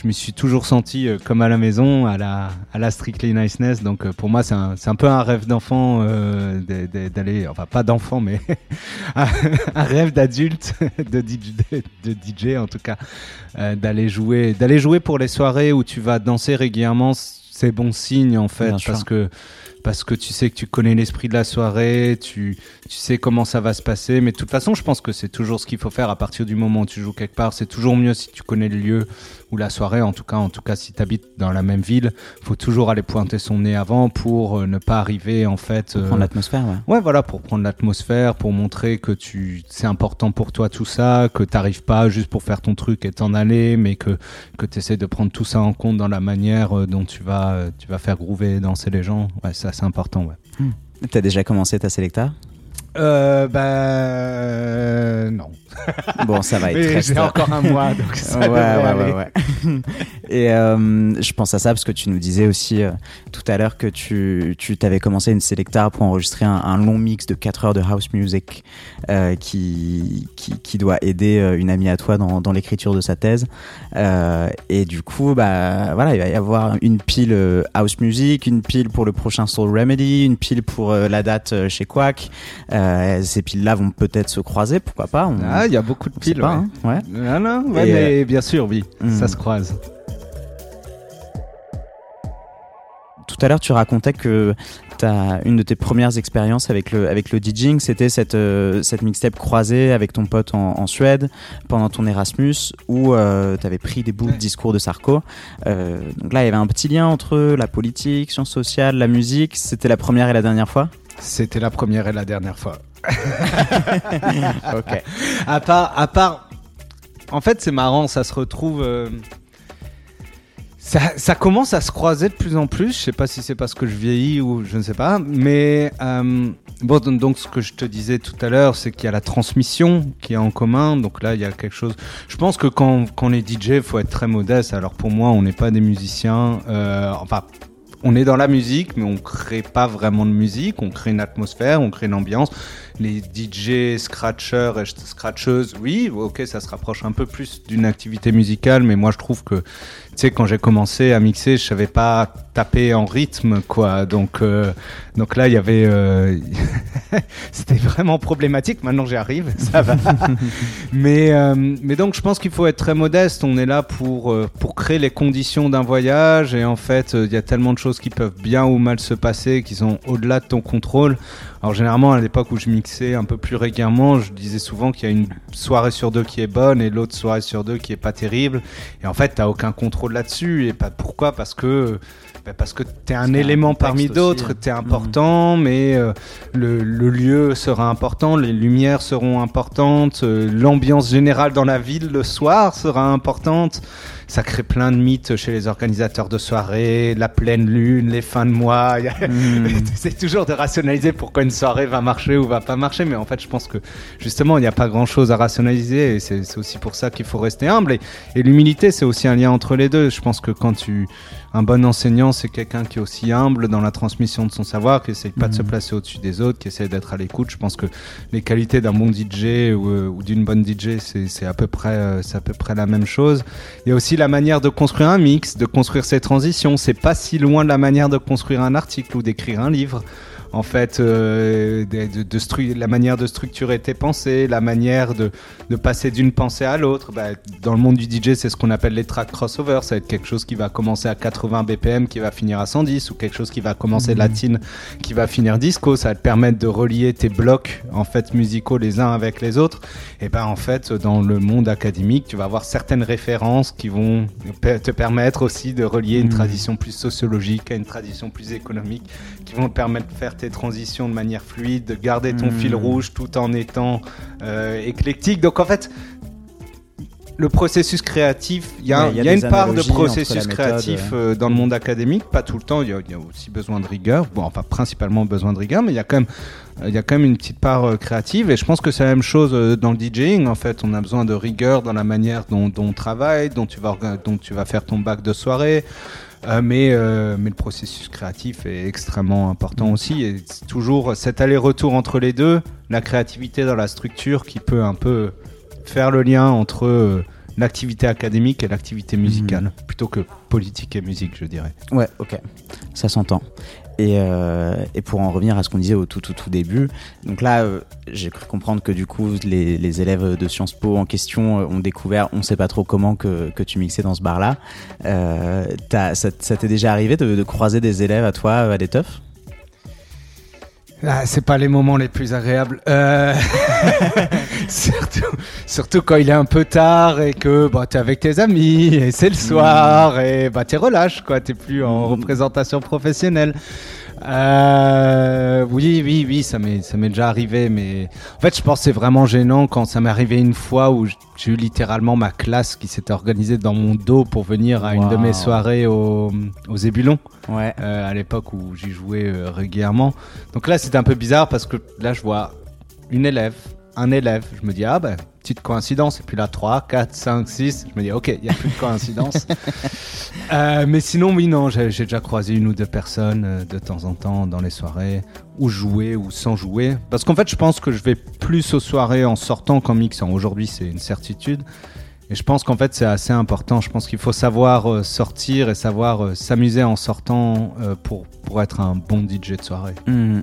je me suis toujours senti euh, comme à la maison, à la, à la Strictly Niceness. Donc euh, pour moi, c'est un, c'est un peu un rêve d'enfant euh, d'aller, enfin pas d'enfant, mais un rêve d'adulte, de DJ, de DJ en tout cas, euh, d'aller jouer, d'aller jouer pour les soirées où tu vas danser régulièrement. C'est bon signe en fait, Bien sûr. parce que parce que tu sais que tu connais l'esprit de la soirée, tu, tu sais comment ça va se passer. Mais de toute façon, je pense que c'est toujours ce qu'il faut faire à partir du moment où tu joues quelque part. C'est toujours mieux si tu connais le lieu ou la soirée. En tout cas, en tout cas, si tu habites dans la même ville, faut toujours aller pointer son nez avant pour euh, ne pas arriver en fait. euh, Prendre l'atmosphère, ouais. Ouais, voilà, pour prendre l'atmosphère, pour montrer que tu, c'est important pour toi tout ça, que t'arrives pas juste pour faire ton truc et t'en aller, mais que que t'essaies de prendre tout ça en compte dans la manière euh, dont tu vas, tu vas faire groover, et danser les gens. Ouais, ça c'est important, ouais. T'as déjà commencé ta Selecta Euh, bah non. Bon, ça va être Mais j'ai encore un mois, donc ça ouais, ouais, aller. ouais, ouais. Et euh, je pense à ça parce que tu nous disais aussi euh, tout à l'heure que tu, tu t'avais commencé une Selecta pour enregistrer un, un long mix de 4 heures de house music euh, qui, qui, qui doit aider euh, une amie à toi dans, dans l'écriture de sa thèse. Euh, et du coup, bah voilà, il va y avoir une pile euh, house music, une pile pour le prochain Soul Remedy, une pile pour euh, la date euh, chez Quack. Euh, ces piles-là vont peut-être se croiser, pourquoi pas on, Ah, il y a beaucoup de piles. pas, ouais. hein, ouais. Ah non, ouais, mais bien sûr, oui, hmm. ça se croise. tout à l'heure, tu racontais que t'as une de tes premières expériences avec le, avec le DJing, c'était cette, euh, cette mixtape croisée avec ton pote en, en Suède pendant ton Erasmus où euh, tu avais pris des bouts de discours de Sarko. Euh, donc là, il y avait un petit lien entre la politique, sciences sociales, la musique. C'était la première et la dernière fois? C'était la première et la dernière fois. Ok. À part, à part, en fait, c'est marrant, ça se retrouve. euh, Ça, ça commence à se croiser de plus en plus. Je sais pas si c'est parce que je vieillis ou je ne sais pas, mais euh, bon, donc- donc ce que je te disais tout à l'heure, c'est qu'il y a la transmission qui est en commun. Donc là, il y a quelque chose. Je pense que quand, quand on est DJ, faut être très modeste. Alors pour moi, on n'est pas des musiciens. euh, enfin, on est dans la musique, mais on crée pas vraiment de musique. On crée une atmosphère, on crée une ambiance. Les DJ scratchers et scratcheuses, oui, ok, ça se rapproche un peu plus d'une activité musicale, mais moi je trouve que, tu sais, quand j'ai commencé à mixer, je savais pas taper en rythme, quoi. Donc, euh, donc là, il y avait, euh, c'était vraiment problématique. Maintenant, j'y arrive, ça va. mais, euh, mais donc, je pense qu'il faut être très modeste. On est là pour euh, pour créer les conditions d'un voyage, et en fait, il y a tellement de choses qui peuvent bien ou mal se passer, qui sont au-delà de ton contrôle. Alors généralement à l'époque où je mixais un peu plus régulièrement, je disais souvent qu'il y a une soirée sur deux qui est bonne et l'autre soirée sur deux qui est pas terrible. Et en fait, t'as aucun contrôle là-dessus. Et pas pourquoi? Parce que bah, parce que y a un élément parmi d'autres. hein. T'es important, mais euh, le, le lieu sera important, les lumières seront importantes, euh, l'ambiance générale dans la ville le soir sera importante. Ça crée plein de mythes chez les organisateurs de soirées, la pleine lune, les fins de mois. Hmm. c'est toujours de rationaliser pourquoi une soirée va marcher ou va pas marcher, mais en fait, je pense que justement, il n'y a pas grand chose à rationaliser et c'est c'est aussi pour ça qu'il faut rester humble. Et, et l'humilité, c'est aussi un lien entre les deux. Je pense que quand tu. Un bon enseignant, c'est quelqu'un qui est aussi humble dans la transmission de son savoir, qui essaye pas de se Mhm. placer au-dessus des autres, qui essaye d'être à l'écoute. Je pense que les qualités d'un bon DJ ou, euh, ou d'une bonne DJ, c'est c'est à peu près, euh, c'est à peu près la même chose. Il y a aussi la manière de construire un mix, de construire ses transitions. C'est pas si loin de la manière de construire un article ou d'écrire un livre. En fait, euh, de, de- de stru- la manière de structurer tes pensées, la manière de, de passer d'une pensée à l'autre. Bah, dans le monde du DJ, c'est ce qu'on appelle les tracks crossover. Ça va être quelque chose qui va commencer à 80 BPM, qui va finir à 110, ou quelque chose qui va commencer Mhm. latine, qui va finir disco. Ça va te permettre de relier tes blocs en fait musicaux les uns avec les autres. Et ben en fait, dans le monde académique, tu vas avoir certaines références qui vont te permettre aussi de relier une Mhm. tradition plus sociologique à une tradition plus économique, qui vont te permettre de faire tes transitions de manière fluide, de garder ton Mhm. fil rouge tout en étant euh, éclectique. Donc en fait, le processus créatif, il y a, Ouais, il y a il y a des une part de processus méthode, créatif euh, dans le monde académique, pas tout le temps, il y, a, il y a aussi besoin de rigueur, bon, enfin principalement besoin de rigueur, mais il y a quand même, il y a quand même une petite part euh, créative, et je pense que c'est la même chose dans le DJing, en fait, on a besoin de rigueur dans la manière dont, dont on travaille, dont tu vas, dont tu vas faire ton bac de soirée, euh, mais, euh, mais le processus créatif est extrêmement important aussi, et c'est toujours cet aller-retour entre les deux, la créativité dans la structure qui peut un peu faire le lien entre euh, l'activité académique et l'activité musicale, plutôt que politique et musique, je dirais. Ouais, ok, ça s'entend. Et, euh, et pour en revenir à ce qu'on disait au tout tout tout début, donc là euh, j'ai cru comprendre que du coup les, les élèves de Sciences Po en question euh, ont découvert, on sait pas trop comment que, que tu mixais dans ce bar là. Euh, ça ça t'est déjà arrivé de, de croiser des élèves à toi à des teufs? Ah, c'est pas les moments les plus agréables. Euh, surtout, surtout quand il est un peu tard et que bah, t'es avec tes amis et c'est le soir et bah, t'es relâche, quoi. T'es plus en Mm. représentation professionnelle. Euh, oui, oui, oui, ça m'est, ça m'est déjà arrivé, mais en fait, je pense que c'est vraiment gênant quand ça m'est arrivé une fois où j'ai eu littéralement ma classe qui s'était organisée dans mon dos pour venir à une de mes soirées au, aux Ébulons Ouais. euh, à l'époque où j'y jouais euh, régulièrement. Donc là, c'était un peu bizarre parce que là, je vois une élève, un élève. Je me dis, ah ben, petite coïncidence. Et puis là, 3, 4, 5, 6. Je me dis, ok, il n'y a plus de coïncidence. Euh, mais sinon, oui, non, j'ai déjà croisé une ou deux personnes euh, de temps en temps dans les soirées, ou jouer ou sans jouer. Parce qu'en fait, je pense que je vais plus aux soirées en sortant qu'en mixant. Aujourd'hui, c'est une certitude. Et je pense qu'en fait, c'est assez important. Je pense qu'il faut savoir euh, sortir et savoir s'amuser en sortant pour, pour être un bon DJ de soirée. Mhm.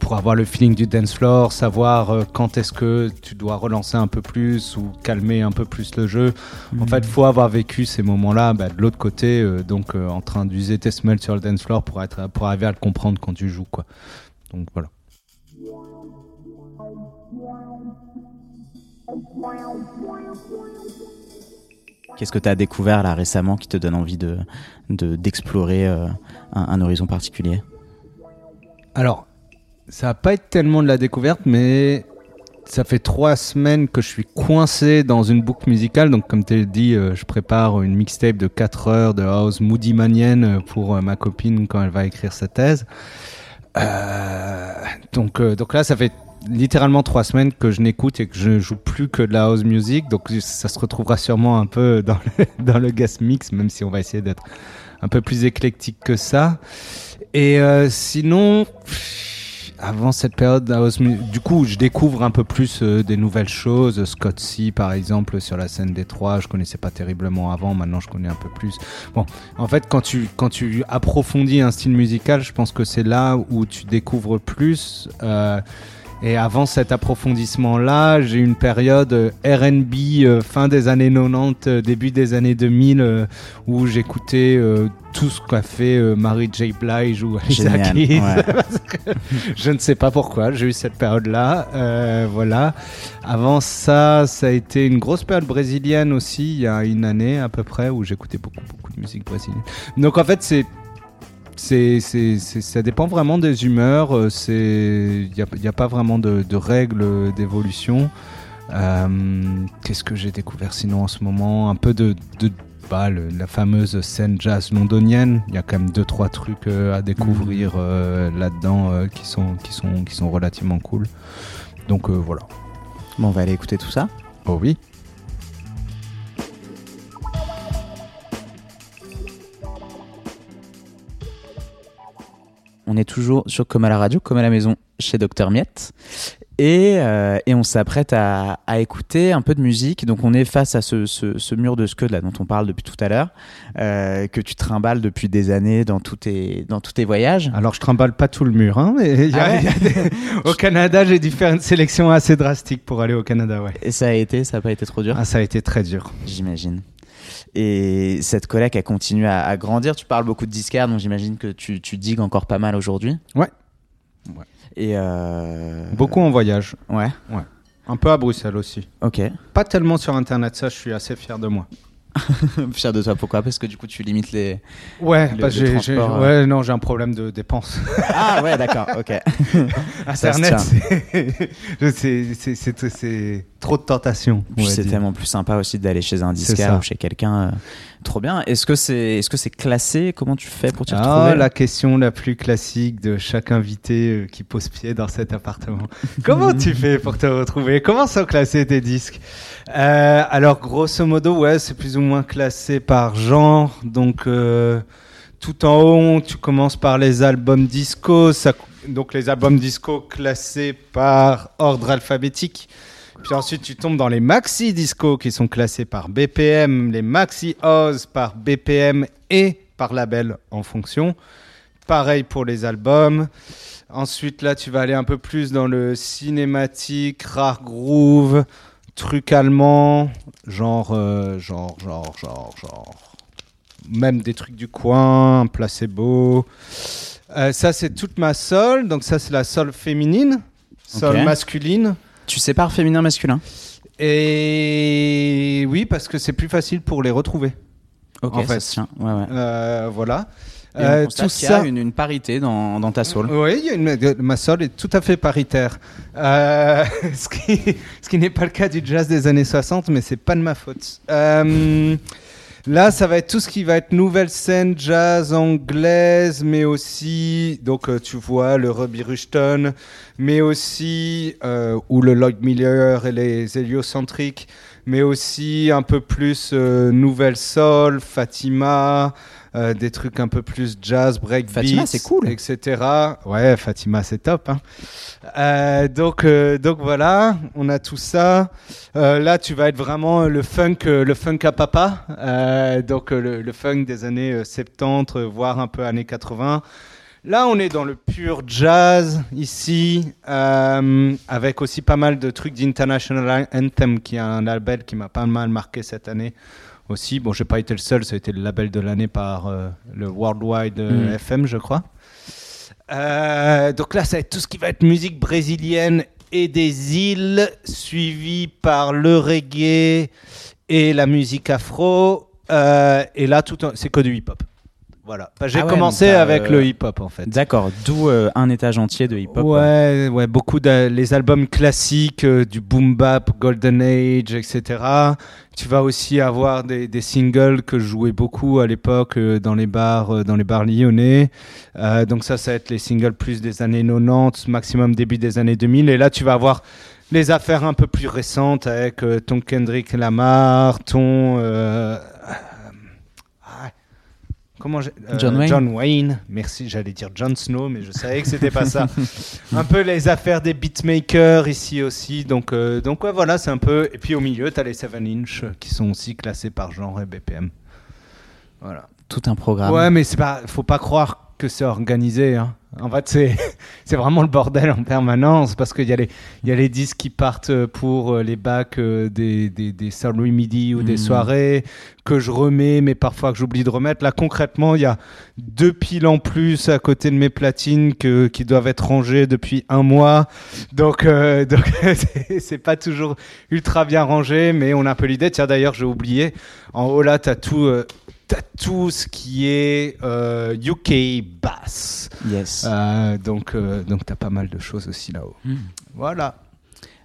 Pour avoir le feeling du dance floor, savoir euh, quand est-ce que tu dois relancer un peu plus ou calmer un peu plus le jeu. En fait, faut avoir vécu ces moments-là bah, de l'autre côté, euh, donc euh, en train d'user tes smells sur le dance floor pour, être, pour arriver à le comprendre quand tu joues. Quoi. Donc voilà. Qu'est-ce que tu as découvert là récemment qui te donne envie de de- d'explorer euh, un, un horizon particulier? Alors, ça va pas être tellement de la découverte, mais ça fait trois semaines que je suis coincé dans une boucle musicale. Donc, comme tu l'as dit, euh, je prépare une mixtape de 4 heures de house moody manienne euh, pour euh, ma copine quand elle va écrire sa thèse. Euh, donc, donc là, ça fait littéralement trois semaines que je n'écoute et que je joue plus que de la house music. Donc, ça se retrouvera sûrement un peu dans le, dans le gas mix, même si on va essayer d'être un peu plus éclectique que ça. Et sinon, avant cette période du coup, je découvre un peu plus euh, des nouvelles choses. Scott C, par exemple, sur la scène des trois, je connaissais pas terriblement avant. Maintenant, je connais un peu plus. Bon, en fait, quand tu quand tu approfondis un style musical, je pense que c'est là où tu découvres plus. euh, et avant cet approfondissement-là, j'ai eu une période euh, R&B euh, fin des années 90, euh, début des années 2000, euh, où j'écoutais euh, tout ce qu'a fait Mary J. Blige ou Alicia. Keys. ouais. Je ne sais pas pourquoi, j'ai eu cette période-là. voilà. Avant ça, ça a été une grosse période brésilienne aussi, il y a une année à peu près, où j'écoutais beaucoup, beaucoup de musique brésilienne. Donc en fait, c'est. C'est, c'est, c'est- ça dépend vraiment des humeurs. euh, C'est, il n'y a, y a pas vraiment de, de règles d'évolution. Euh, qu'est-ce que j'ai découvert sinon en ce moment? Un peu de, de bah, le- la fameuse scène jazz londonienne. Il y a quand même deux trois trucs euh, à découvrir euh, là-dedans euh, qui sont qui sont qui sont relativement cool. Donc euh, voilà. Bon, on va aller écouter tout ça. Oh oui. On est toujours sur Comme à la radio, comme à la maison chez Docteur Miette. Et, euh, et on s'apprête à, à écouter un peu de musique. Donc on est face à ce, ce, ce mur de Scud là dont on parle depuis tout à l'heure, euh, que tu trimbales depuis des années dans tous tes, dans tous tes voyages. Alors je trimballe pas tout le mur, hein, mais il y a- Ah ouais il y a des- au Canada j'ai dû faire une sélection assez drastique pour aller au Canada, ouais. Et ça a été, ça n'a pas été trop dur, Ah ça a été très dur. j'imagine. Et cette collègue a continué à, à grandir. Tu parles beaucoup de disquaires, donc j'imagine que tu, tu digues encore pas mal aujourd'hui. Ouais. Ouais. Et euh... Beaucoup en voyage, Ouais. un peu à Bruxelles aussi. Ok. Pas tellement sur internet, ça je suis assez fier de moi. Fier de toi, pourquoi? Parce que du coup, tu limites les. Ouais, le j'ai, ouais, non, j'ai un problème de dépenses. Ah ouais, d'accord. Ok. Internet, c'est, trop de tentation. on Puis va c'est tellement plus sympa aussi d'aller chez un disquaire ou chez quelqu'un. euh, Trop bien. Est-ce que c'est, est-ce que c'est classé? Comment tu fais pour t'y Ah, retrouver la question la plus classique de chaque invité euh, qui pose pied dans cet appartement. Comment tu fais pour te retrouver? Comment sont classés tes disques? Euh, Alors, grosso modo, ouais, c'est plus ou moins classé par genre. Donc, euh, tout en haut, tu commences par les albums disco. Donc, les albums disco classés par ordre alphabétique. Puis ensuite, tu tombes dans les maxi disco qui sont classés par BPM, les maxi Oz par BPM et par label en fonction. Pareil pour les albums. Ensuite, là, tu vas aller un peu plus dans le cinématique, rare groove, truc allemand, genre, euh, genre, genre, genre, genre. Même des trucs du coin, placebo. Euh, ça, c'est toute ma sol. Donc, ça, c'est la sol féminine. Sol Ok. masculine. Tu sépares féminin masculin? Et oui, parce que c'est plus facile pour les retrouver. Ok, En ça fait. se tient. Ouais, ouais. Euh, voilà. Euh, tout qu'il y a ça. une, une parité dans, dans ta soul. Oui, il une- ma sol est tout à fait paritaire. Euh, ce qui, ce qui n'est pas le cas du jazz des années 60, mais c'est pas de ma faute. Euh, là, ça va être tout ce qui va être nouvelle scène jazz anglaise, mais aussi, donc euh, tu vois, le Robbie Rushton, mais aussi, euh, ou le Lloyd Miller et les héliocentriques, mais aussi un peu plus euh, nouvelle soul, Fatima. Euh, des trucs un peu plus jazz, breakbeat, Fatima, c'est cool. etc. Ouais, Fatima, c'est top. hein. Euh, donc, euh, donc voilà, on a tout ça. Là, tu vas être vraiment le funk, le funk à papa. Donc le, le funk des années euh, 70, euh, voire un peu années 80. Là, on est dans le pur jazz ici, euh, avec aussi pas mal de trucs d'International Anthem, qui est un label qui m'a pas mal marqué cette année aussi. Bon, j'ai pas été le seul, ça a été le label de l'année par euh, le Worldwide euh, Mm. FM, je crois. Euh, donc là, ça va être tout ce qui va être musique brésilienne et des îles, suivi par le reggae et la musique afro. Et là, tout c'est que du hip-hop. Voilà. Bah, j'ai Ah ouais, commencé donc t'as, avec euh, le hip-hop en fait. D'accord, d'où euh, un étage entier de hip-hop. Ouais, ouais, beaucoup de les albums classiques euh, du boom bap, Golden Age, etc. Tu vas aussi avoir des, des singles que je jouais beaucoup à l'époque euh, dans les bars, euh, dans les bars lyonnais. Euh, donc ça, ça va être les singles plus des années 90, maximum début des années 2000. Et là, tu vas avoir les affaires un peu plus récentes avec euh, ton Kendrick Lamar, ton euh, Comment euh, John Wayne. John Wayne. Merci, j'allais dire John Snow, mais je savais que c'était pas ça. un peu les affaires des beatmakers ici aussi. Donc, euh, donc ouais, voilà, c'est un peu. Et puis au milieu, tu as les 7 inch euh, qui sont aussi classés par genre et BPM. Voilà. Tout un programme. Ouais, mais c'est pas, faut pas croire que c'est organisé. hein. En fait, c'est, c'est vraiment le bordel en permanence parce qu'il y, a les- y a les disques qui partent euh, pour euh, les bacs euh, des, des, des Saint-Louis Midi ou des Mhm. soirées que je remets, mais parfois que j'oublie de remettre. Là, concrètement, il y a deux piles en plus à côté de mes platines que, qui doivent être rangées depuis un mois. Donc, euh, donc c'est, c'est pas toujours ultra bien rangé, mais on a un peu l'idée. Tiens, d'ailleurs, j'ai oublié. En haut, là, tu as tout. euh, Tout ce qui est euh, UK bass. Yes. Euh, donc, euh, donc t'as pas mal de choses aussi là-haut. Hmm. Voilà.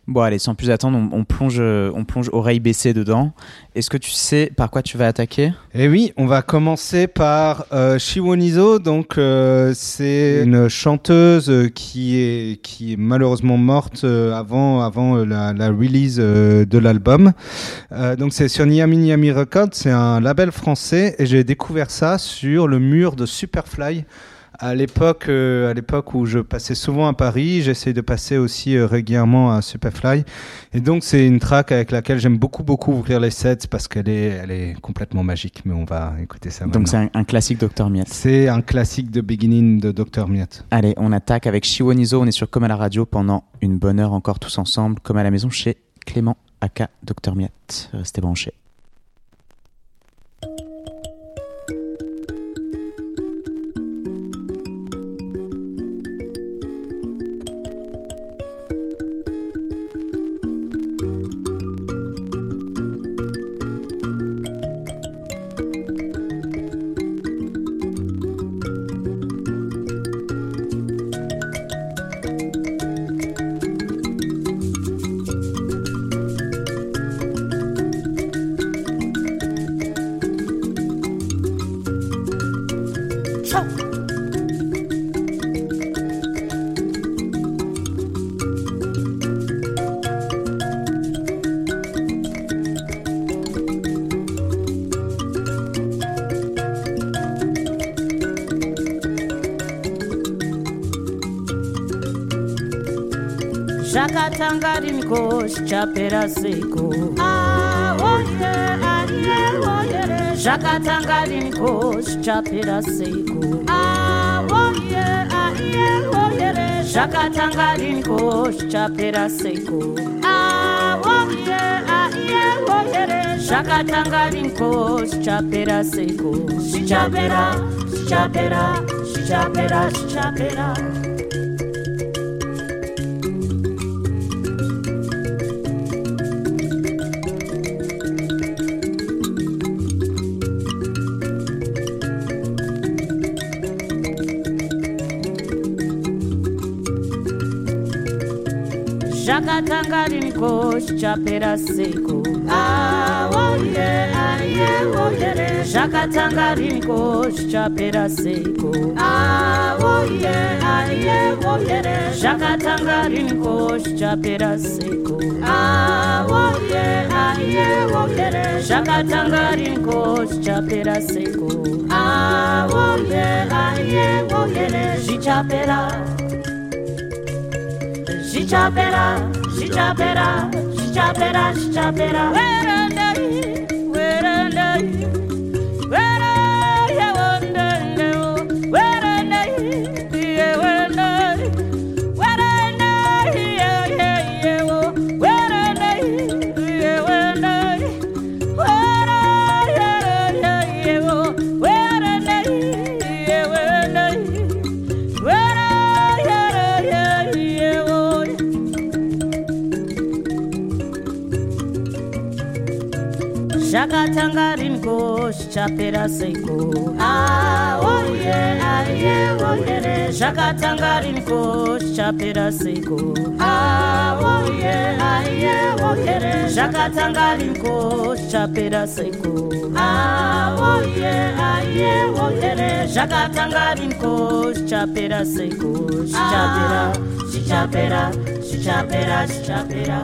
Bon, allez, sans plus attendre, on, on plonge, euh, on plonge oreille baissée dedans. Est-ce que tu sais par quoi tu vas attaquer? Et oui, on va commencer par euh, Shiwonizo. Donc, euh, c'est une chanteuse euh, qui est qui est malheureusement morte euh, avant avant euh, la, release euh, de l'album. Euh, donc, c'est sur Niami Niami Records. C'est un label français et j'ai découvert ça sur le mur de Superfly. À l'époque, euh, à l'époque où je passais souvent à Paris, j'essaie de passer aussi euh, régulièrement à Superfly. Et donc, c'est une track avec laquelle j'aime beaucoup, beaucoup ouvrir les sets parce qu'elle est, elle est complètement magique. Mais on va écouter ça Donc, c'est un, un classique Dr. Miette. C'est un classique de beginning de Dr. Miette. Allez, on attaque avec Shiwonizo. On est sur Comme à la radio pendant une bonne heure encore tous ensemble, comme à la maison chez Clément Aka Dr. Miette. Restez branchés. kuchapera seko zvakatanga riniko zvichapera seko zvakatanga riniko zvichapera seko zvakatanga riniko zvichapera seko zvichapera zvichapera zvichapera zvichapera kochapera seko ah awoye aye woyere zvakatanga rini kochapera seko ah awoye aye woyere zvakatanga rini kochapera seko ah awoye aye woyere zvakatanga rini kochapera seko ah awoye aye woyere zvichapera zvichapera chapera, chapera, chapera. Hey! chapera seiko ah oye, aye, oye, yeah oh yeah zvakatangariniko chapera seiko ah oye, aye, oye, yeah oh yeah zvakatangariniko chapera seiko ah oye, aye, oye, yeah oh yeah zvakatangariniko chapera seiko ah, chapera chapera chapera chapera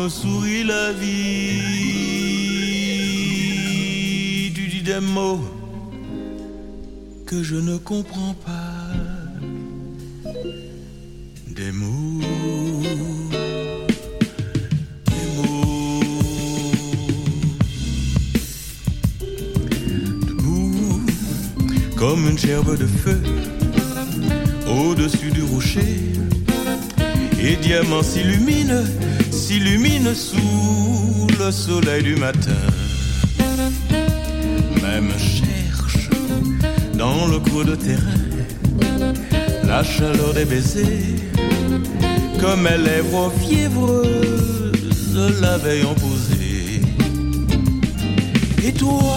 comme sourit la vie. Tu dis des mots que je ne comprends pas. Des mots, des mots, debout comme une gerbe de feu au-dessus du rocher. Et diamant s'illumine, s'illumine sous le soleil du matin. Même cherche dans le creux de terrain la chaleur des baisers comme mes lèvres fiévreuses la veille posé. Et toi,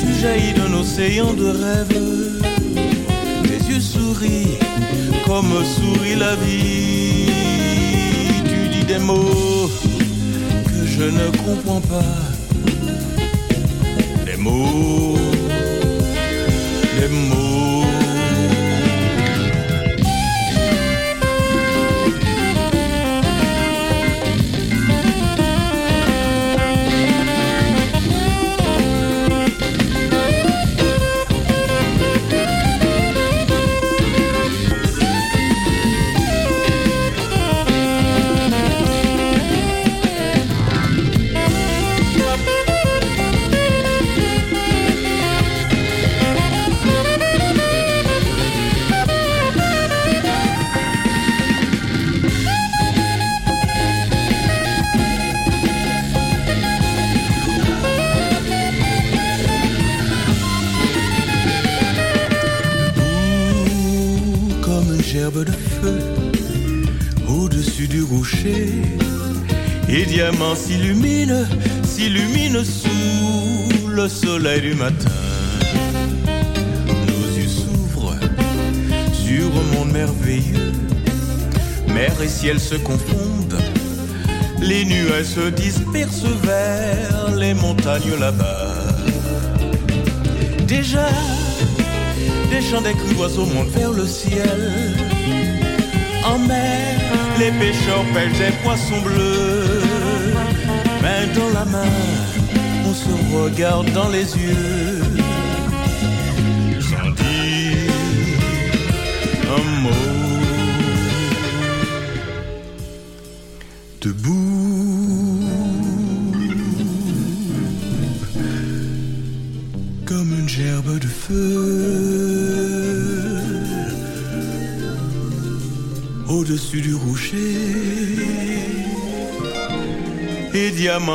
tu jaillis d'un océan de rêves, tes yeux sourient comme sourit la vie. Mots que je ne comprends pas, des mots, sur monde merveilleux. Mer et ciel se confondent. Les nuages se dispersent vers les montagnes là-bas. Déjà, des chants des cris d'oiseaux montent vers le ciel. En mer, les pêcheurs pêchent des poissons bleus. Main dans la main, on se regarde dans les yeux.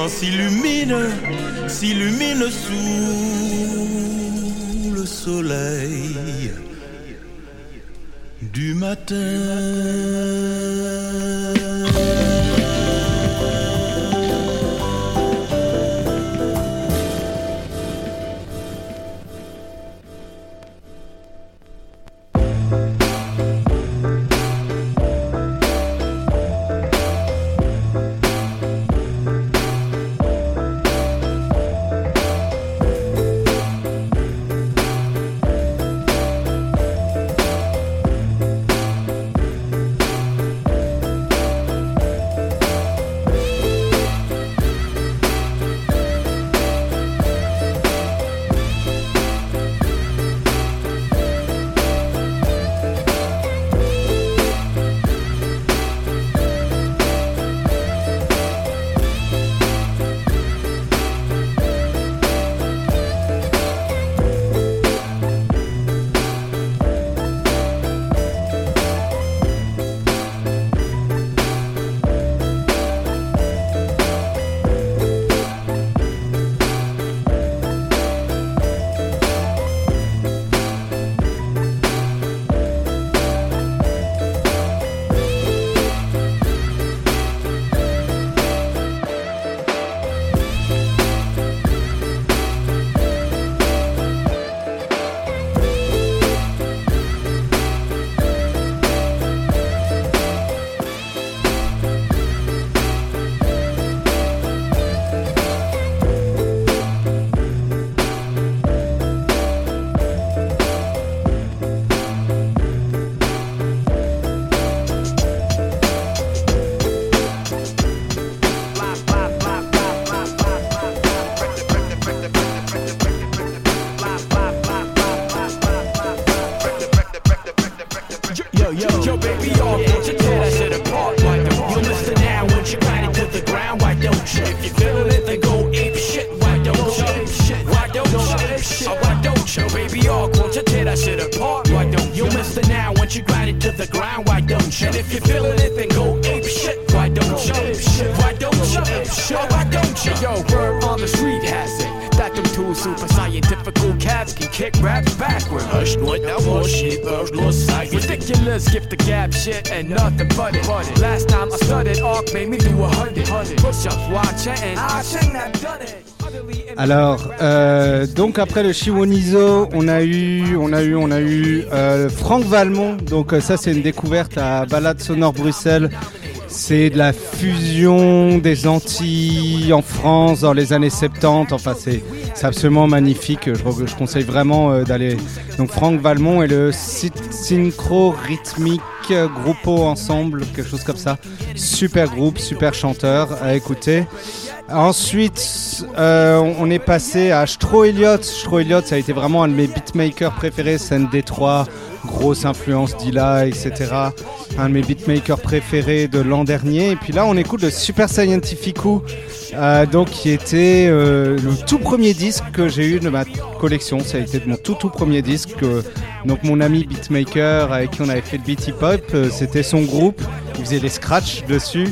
S'illumine, s'illumine sous le soleil du matin. Alors, euh, donc après le Chiwonizo, on a eu, on a eu, on a eu euh, Franck Valmont. Donc euh, ça, c'est une découverte à Balade Sonore Bruxelles. C'est de la fusion des Antilles en France dans les années 70. Enfin, c'est absolument magnifique. Je, je conseille vraiment d'aller. Donc Franck Valmont et le sy- synchro rythmique Groupo ensemble, quelque chose comme ça. Super groupe, super chanteur à écouter. Ensuite, euh, on- est passé à Stro Elliott. Stro Elliott, ça a été vraiment un de mes beatmakers préférés, scène Détroit, grosse influence d'Ila, etc. Un de mes beatmakers préférés de l'an dernier. Et puis là, on écoute le Super Scientificou, euh, donc qui était euh, le tout premier disque que j'ai eu de ma collection. Ça a été mon tout tout premier disque. euh, donc mon ami beatmaker avec qui on avait fait le beat hip hop, euh, c'était son groupe. Il faisait des scratchs dessus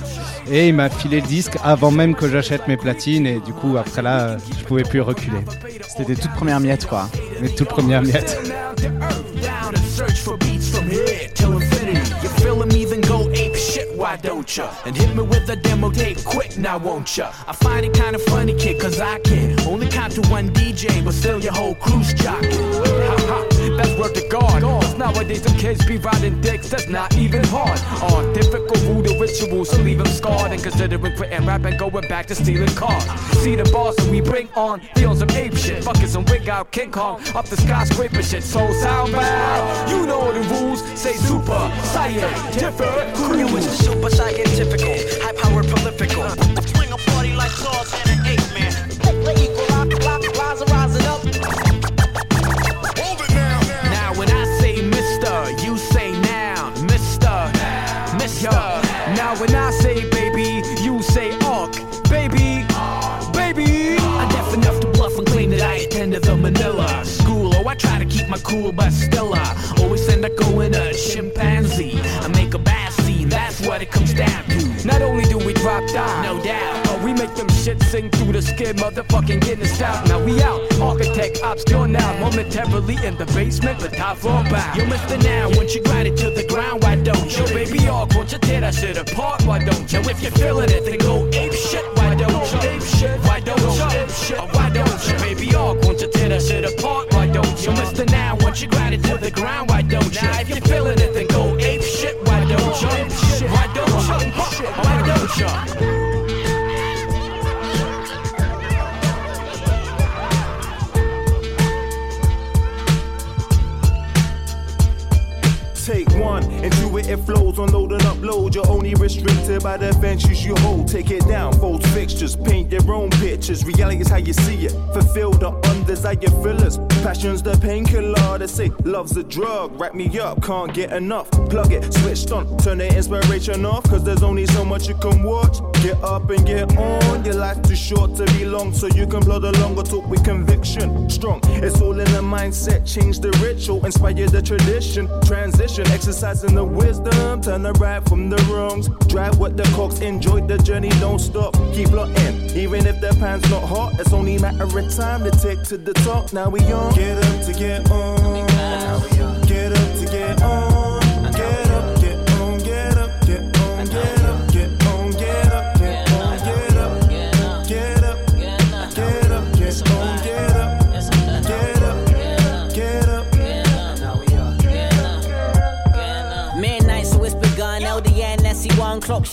et il m'a filé le disque avant même que j'achète mes platines et du coup après là je pouvais plus reculer. C'était des toutes premières miettes, quoi. Mes toutes premières miettes. search for beats from here till infinity. You feeling me? Then go ape shit, why don't ya? And hit me with a demo tape quick, now won't ya? I find it kinda funny, kid, cause I can only count to one DJ, but still your whole crew's jocking. Ha ha, that's word to God. Cause nowadays them kids be riding dicks, that's not even hard. On difficult voodoo rituals to leave them scarred and considering quitting rap and going back to stealing cars. See the boss and we bring on the on some ape shit. Buckets and wig out King Kong up the skyscraper shit. So sound bad. You know the rules. Say super, scientific Crew crew. is super scientific, high powered prolifical. Bring a party like Sauce and an ape like my cool but still I always end up going a chimpanzee. I make a bad scene, that's what it comes down to. Not only do we drop down, no doubt, but we make them shit sing through the skin, motherfucking getting stout. Now we out, architect ops obscure now, momentarily in the basement, but top for bound. You missed it now, once you grind it to the ground, why don't you? Baby, all won't you tear that shit apart, why don't you? If you're feeling it, then go ape shit, why don't you? Ape shit, why don't you? Ape shit, why don't you? All won't you tear that shit apart, why don't you? Mr. Now, once you grind it to the ground, why don't you? Now, if you're it, then go ape shit, why don't you? Ape shit, why don't you? Why don't you? Take one it, it flows. Unload and upload. You're only restricted by the ventures you hold. Take it down, fold fixtures, paint your own pictures. Reality is how you see it. Fulfill the undesired fillers. Passion's the painkiller. They say love's a drug. Wrap me up, can't get enough. Plug it, switched on, turn the inspiration off. Cause there's only so much you can watch. Get up and get on. Your life too short to be long, so you can plod along or talk with conviction. Strong, it's all in the mindset. Change the ritual, inspire the tradition. Transition, exercising the wisdom. Turn the right from the wrongs. Drive with the cocks, enjoy the journey, don't stop. Keep plotting, even if the pan's not hot. It's only a matter of time to take to the top. Now we on. Get up to get on. Get up to get on.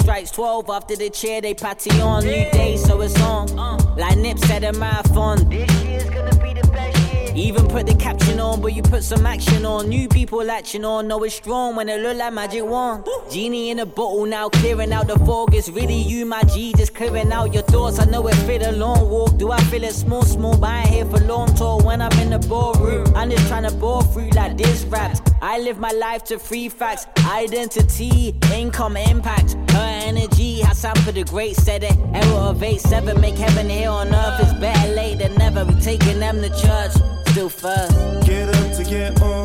Strikes 12. After the chair, they party on. New day, so it's on. Like Nip said a marathon. This year's gonna be the best year. Even put the caption on, but you put some action on. New people latching on, know it's strong when it look like magic wand. Genie in a bottle now, clearing out the fog. It's really you, my G, just clearing out your thoughts. I know it fit a long walk. Do I feel it small, small? But I ain't here for long talk when I'm in the ballroom. I'm just trying to bore through like this raps. I live my life to free facts, identity, income, impact. Her energy, how sound for the great said it. Error of 8 7, make heaven here on earth. It's better late than never. We taking them to church, still first. Get up to get on.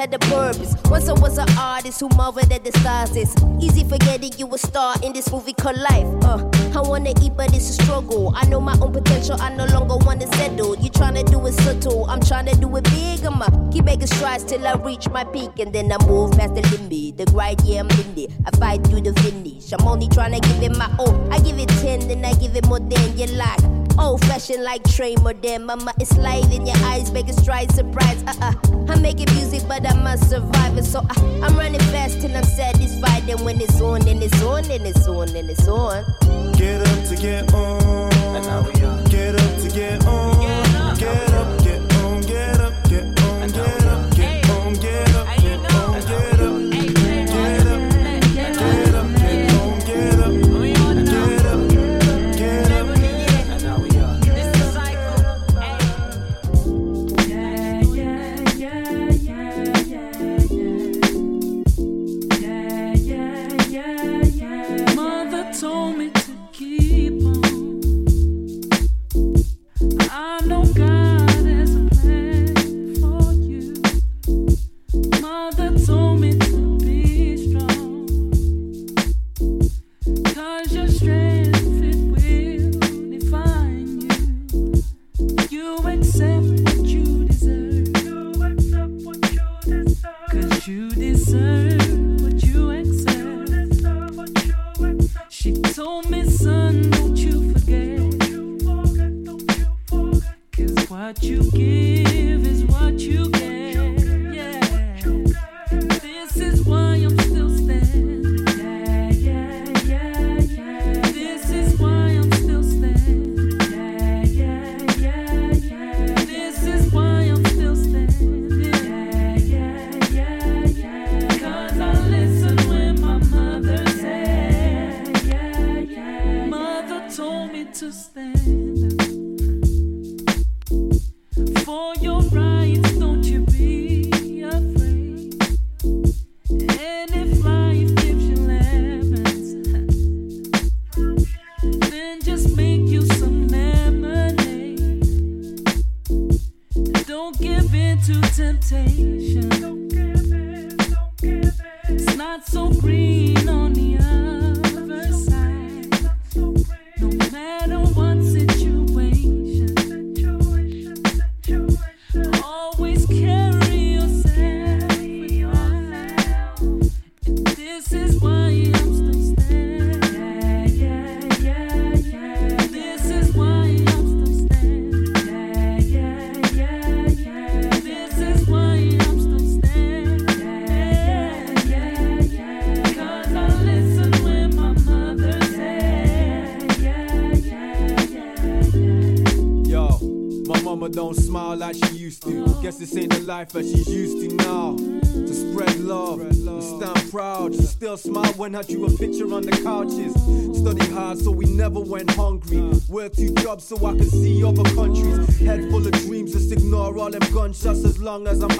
Had a purpose. Once I was an artist who marveled at the stars. It's easy forgetting you a star in this movie called life. Uh, I wanna eat, but it's a struggle. I know my own potential, I no longer wanna settle. You tryna do it subtle, I'm tryna do it big. I'ma keep making strides till I reach my peak, and then I move past the limit. The grind, yeah, I'm in it. I fight through the finish. I'm only tryna give it my all. I give it 10, then I give it more than you like. Old fashioned like Trey Modern. Mama, it's light in your eyes, making strides, surprise. Uh uh. I'm making music, but I'm a survivor. So I, I'm running fast till I'm satisfied. And when it's on, then it's on, then it's on, then it's on. Get up to get on. And now we are. Get up to get on. Get up, get on, get up, get on, get up,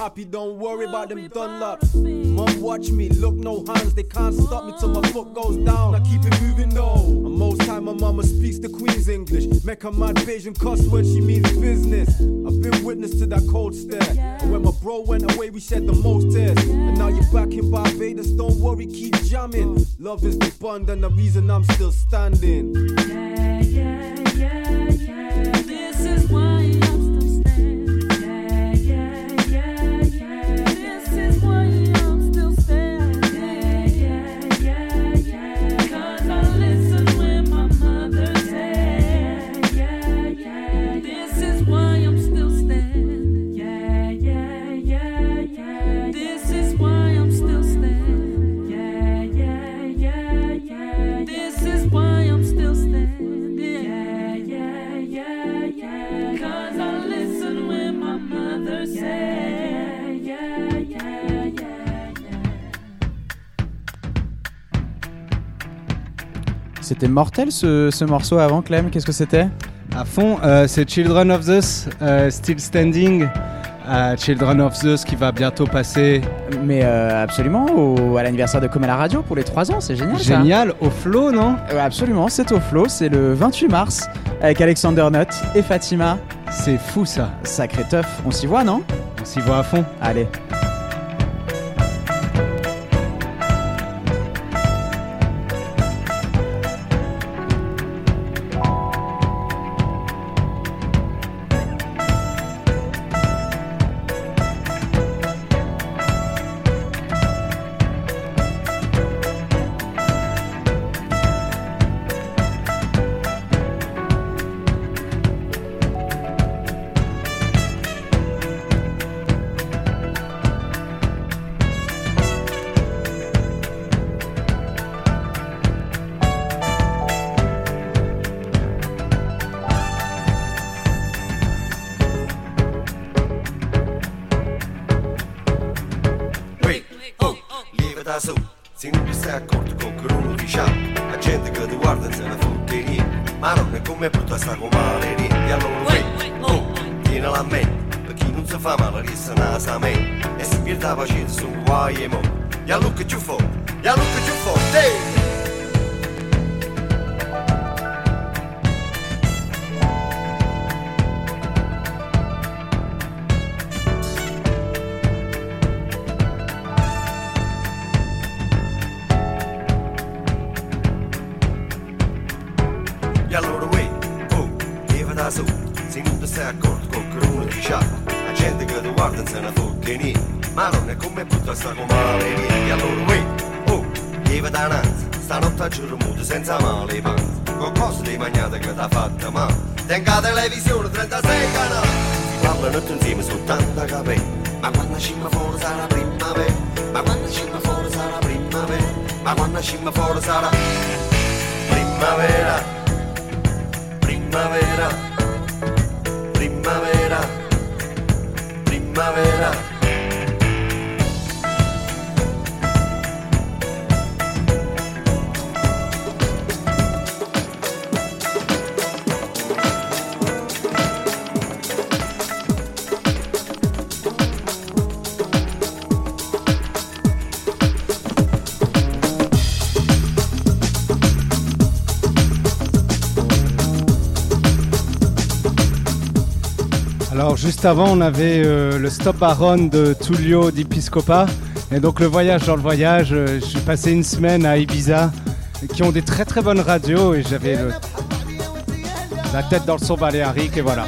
happy, don't worry about them Dunlops. Mom, watch me, look, no hands, they can't stop me till my foot goes down. I keep it moving though. And most time, my mama speaks the Queen's English. Make her mad Beijing cuss word, she means business. I've been witness to that cold stare. And when my bro went away, we shed the most tears. And now you're back in Barbados, don't worry, keep jamming. Love is the bond and the reason I'm still standing. C'était mortel ce, morceau avant, Clem. Qu'est-ce que c'était À fond, euh, c'est Children of Zeus, euh, Still Standing. Children of Zeus qui va bientôt passer. Mais euh, absolument, au, à l'anniversaire de Comme radio pour les 3 ans, c'est génial. Génial, au flow, non? Euh, absolument, c'est au flow, c'est le 28 mars avec Alexander Nutt et Fatima. C'est fou ça. Sacré teuf, on s'y voit, non? On s'y voit à fond. Allez. Juste avant, on avait euh, le Stop Baron de Tullio Di Piscopa. Et donc le voyage dans le voyage, euh, j'ai passé une semaine à Ibiza, qui ont des très très bonnes radios et j'avais la tête dans le son baléarique et voilà.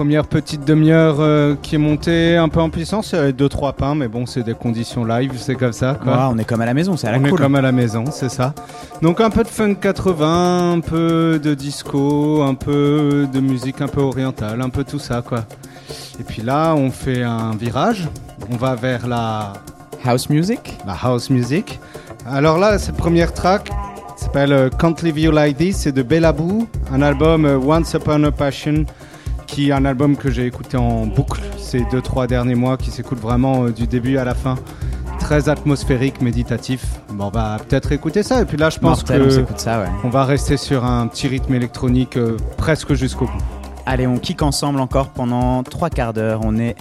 Première petite demi-heure euh, qui est montée un peu en puissance, avec deux trois pains, mais bon, c'est des conditions live, c'est comme ça. Quoi. Ouais, on est comme à la maison, c'est à la On est cool. comme à la maison, c'est ça. Donc un peu de funk 80, un peu de disco, un peu de musique un peu orientale, un peu tout ça quoi. Et puis là, on fait un virage, on va vers la house music. La house music. Alors là, cette première track s'appelle euh, Can't Leave You Like This, c'est de Bella Boo, un album euh, Once Upon a Passion qui est un album que j'ai écouté en boucle ces deux trois derniers mois, qui s'écoute vraiment euh, du début à la fin. Très atmosphérique, méditatif. Bon, on va peut-être écouter ça. Et puis là, je pense Mortel, que on s'écoute ça, ouais. on va rester sur un petit rythme électronique euh, presque jusqu'au bout. Allez, on kick ensemble encore pendant trois quarts d'heure. On est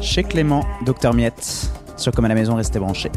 chez Clément, Docteur Miette, sur Comme à la maison, restez branchés.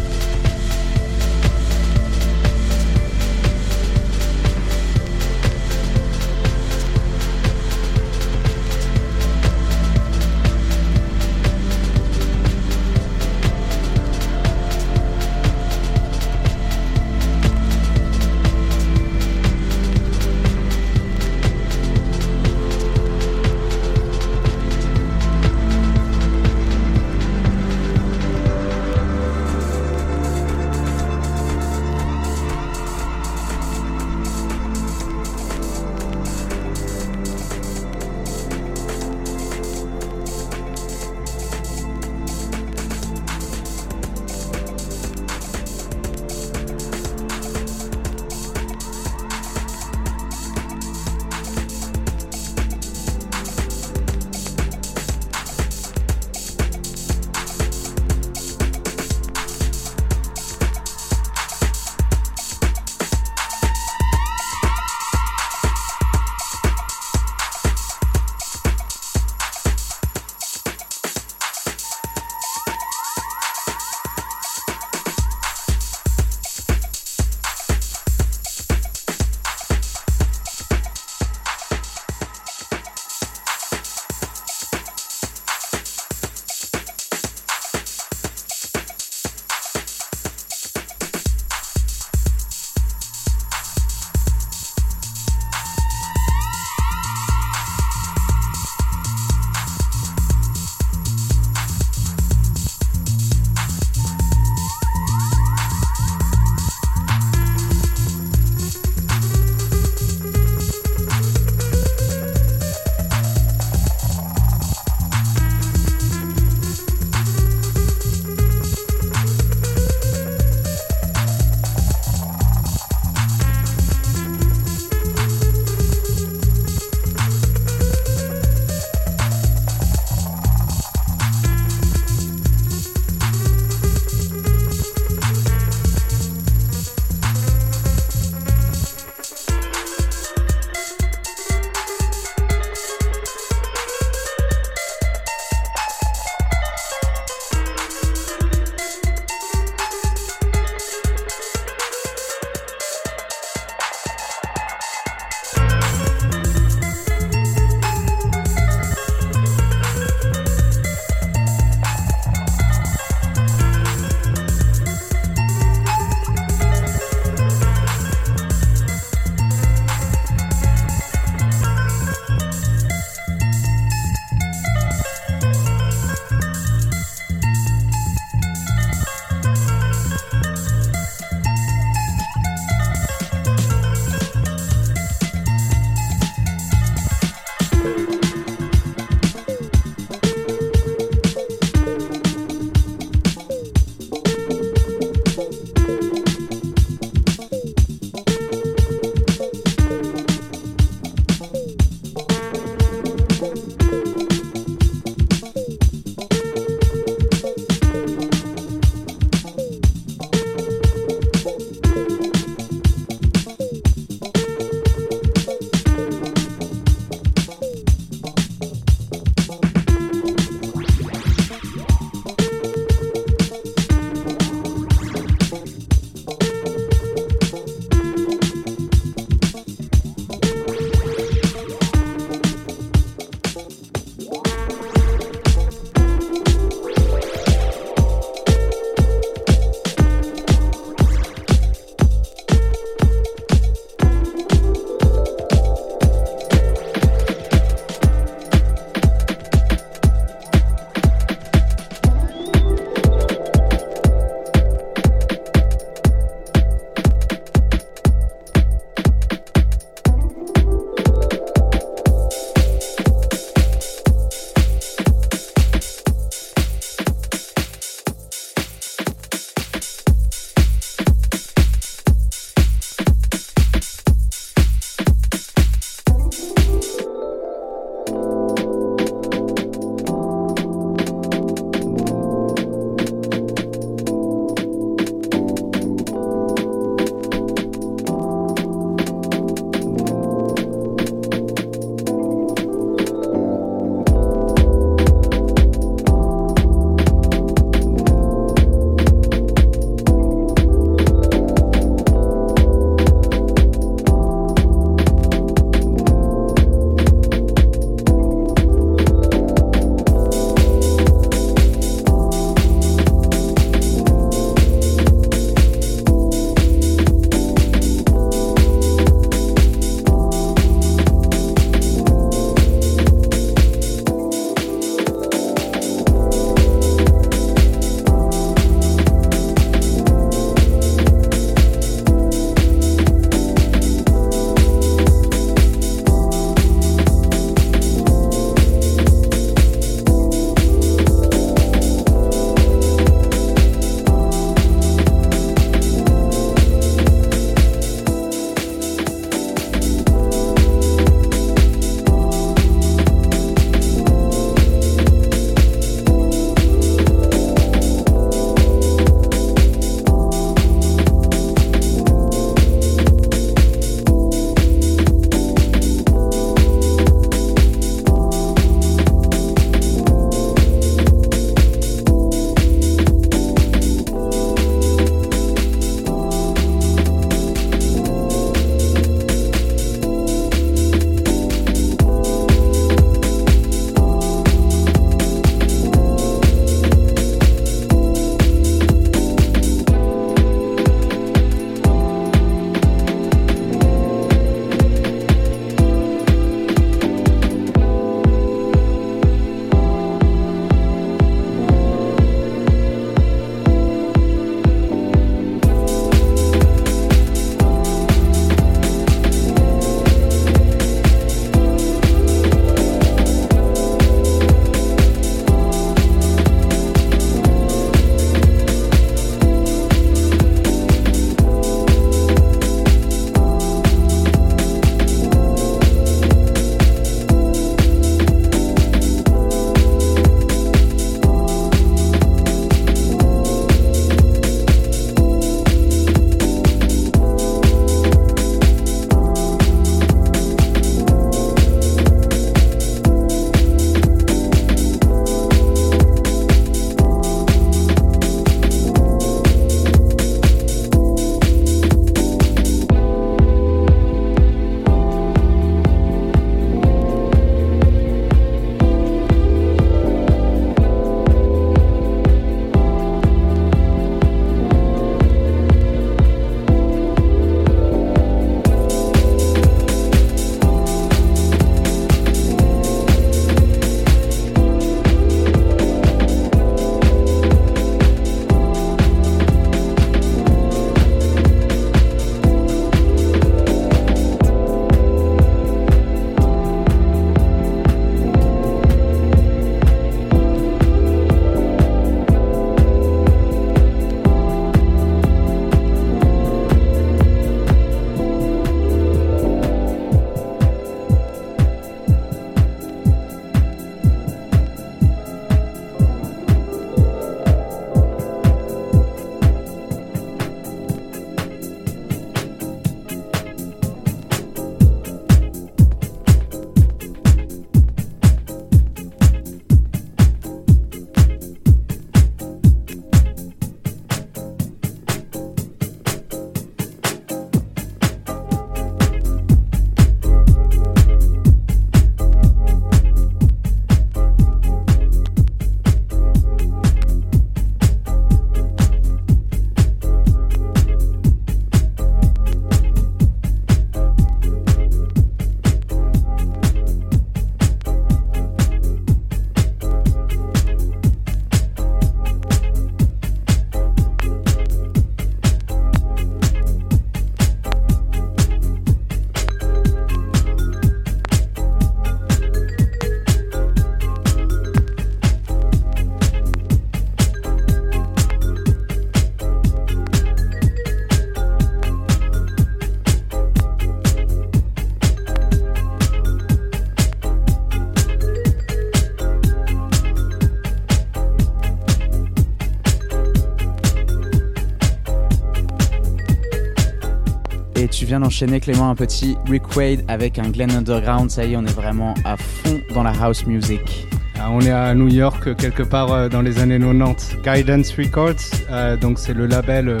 D'enchaîner Clément un petit Rick Wade avec un Glen Underground. Ça y est, on est vraiment à fond dans la house music. Ah, on est à New York, quelque part euh, dans les années 90. Guidance Records, euh, donc c'est le label euh,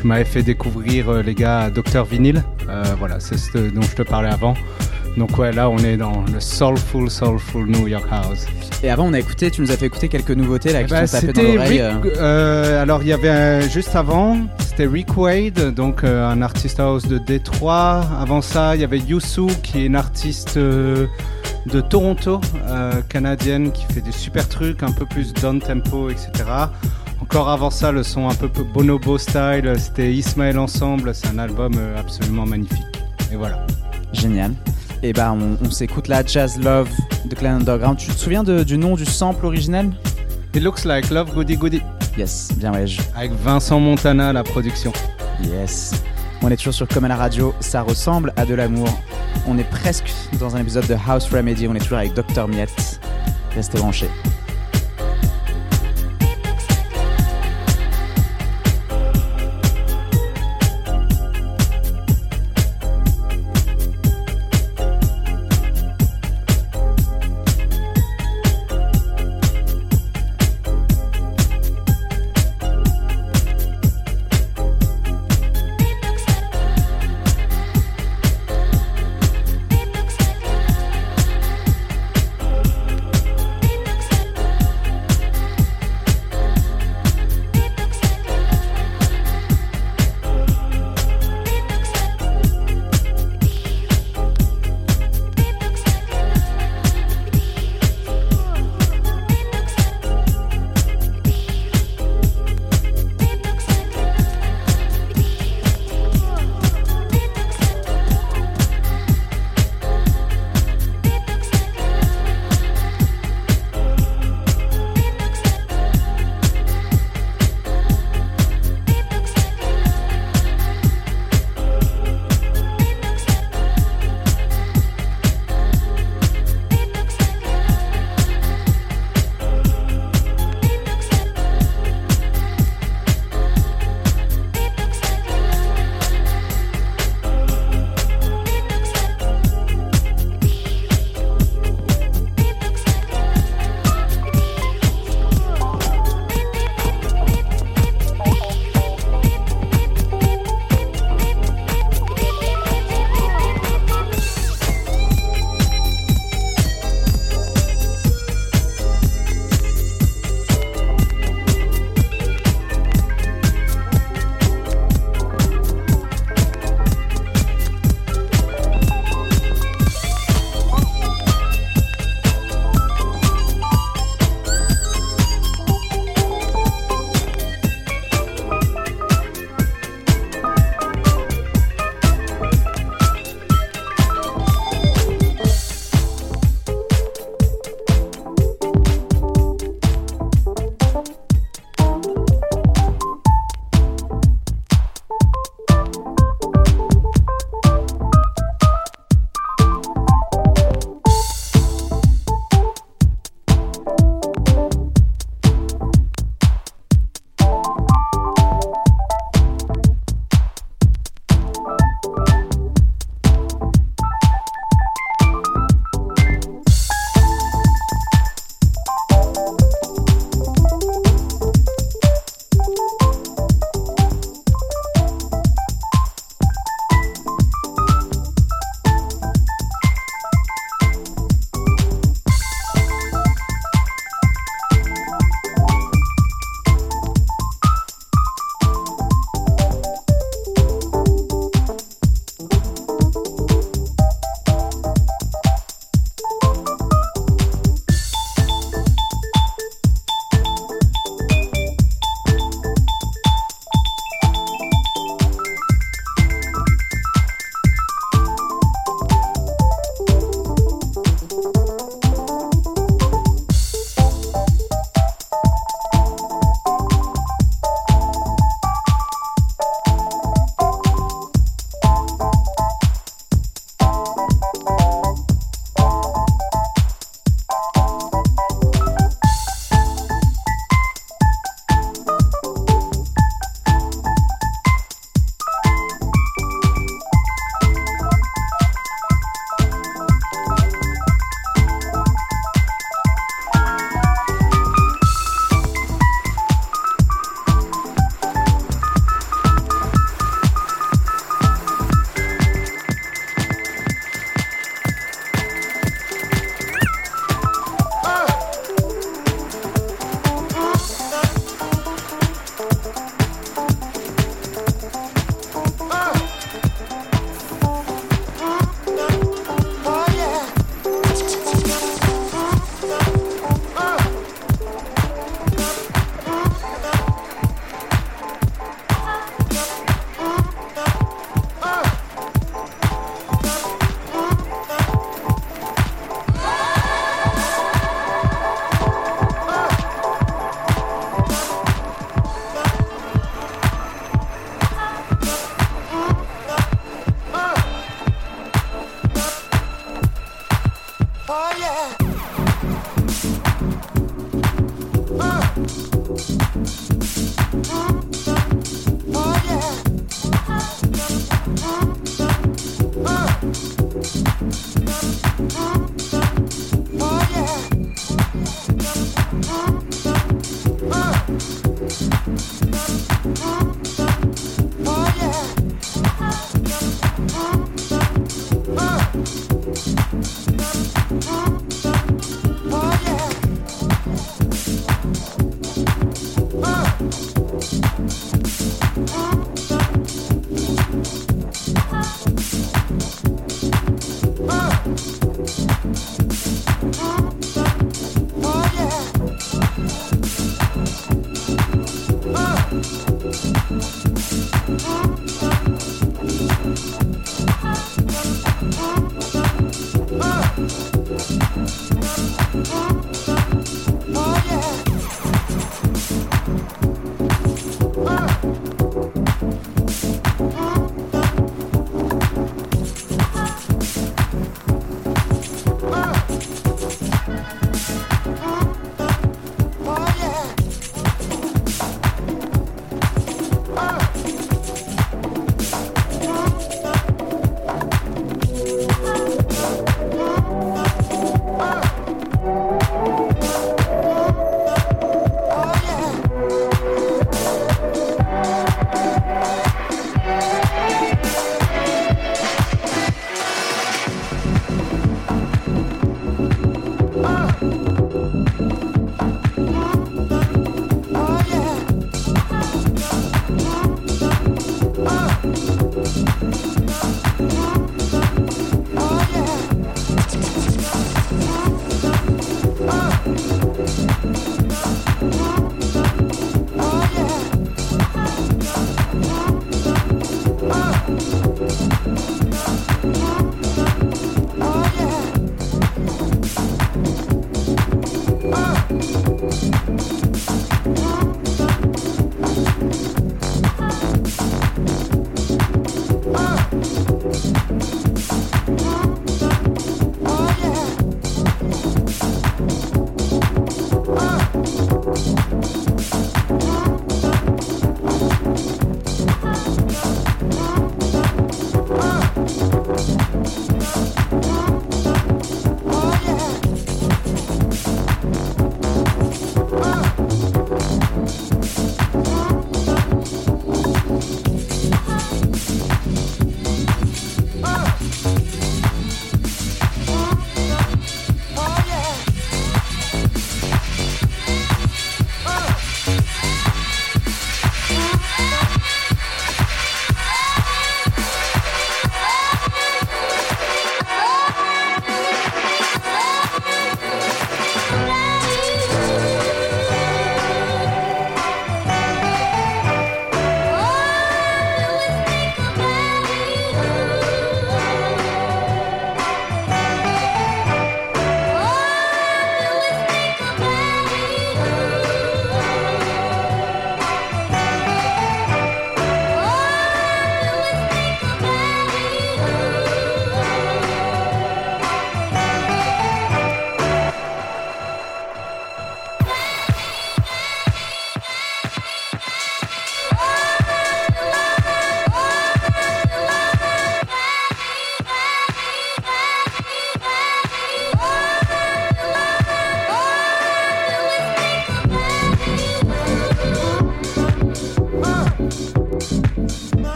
que m'avait fait découvrir euh, les gars Dr Vinyl. Voilà, c'est ce dont je te parlais avant. Donc ouais, là on est dans le soulful, soulful New York House. Et avant, on a écouté, tu nous as fait écouter quelques nouveautés là Eh qui tapé dans l'oreille. Euh, alors il y avait euh, juste avant, c'était Rick Wade, donc euh, un artiste house de Détroit. Avant ça, il y avait Yusu qui est une artiste euh, de Toronto, euh, canadienne, qui fait des super trucs, un peu plus down tempo, etc. Encore avant ça, le son un peu bonobo style, c'était Ismaël Ensemble. C'est un album absolument magnifique. Et voilà. Génial. Et bah, on, on s'écoute la Jazz Love de Glen Underground. Tu te souviens de- du nom du sample originel? It looks like Love Goody Goody. Yes, bien je- Avec Vincent Montana la production. Yes. On est toujours sur Comme à la radio, ça ressemble à de l'amour. On est presque dans un épisode de House Remedy, on est toujours avec Dr Miette. Restez branchés.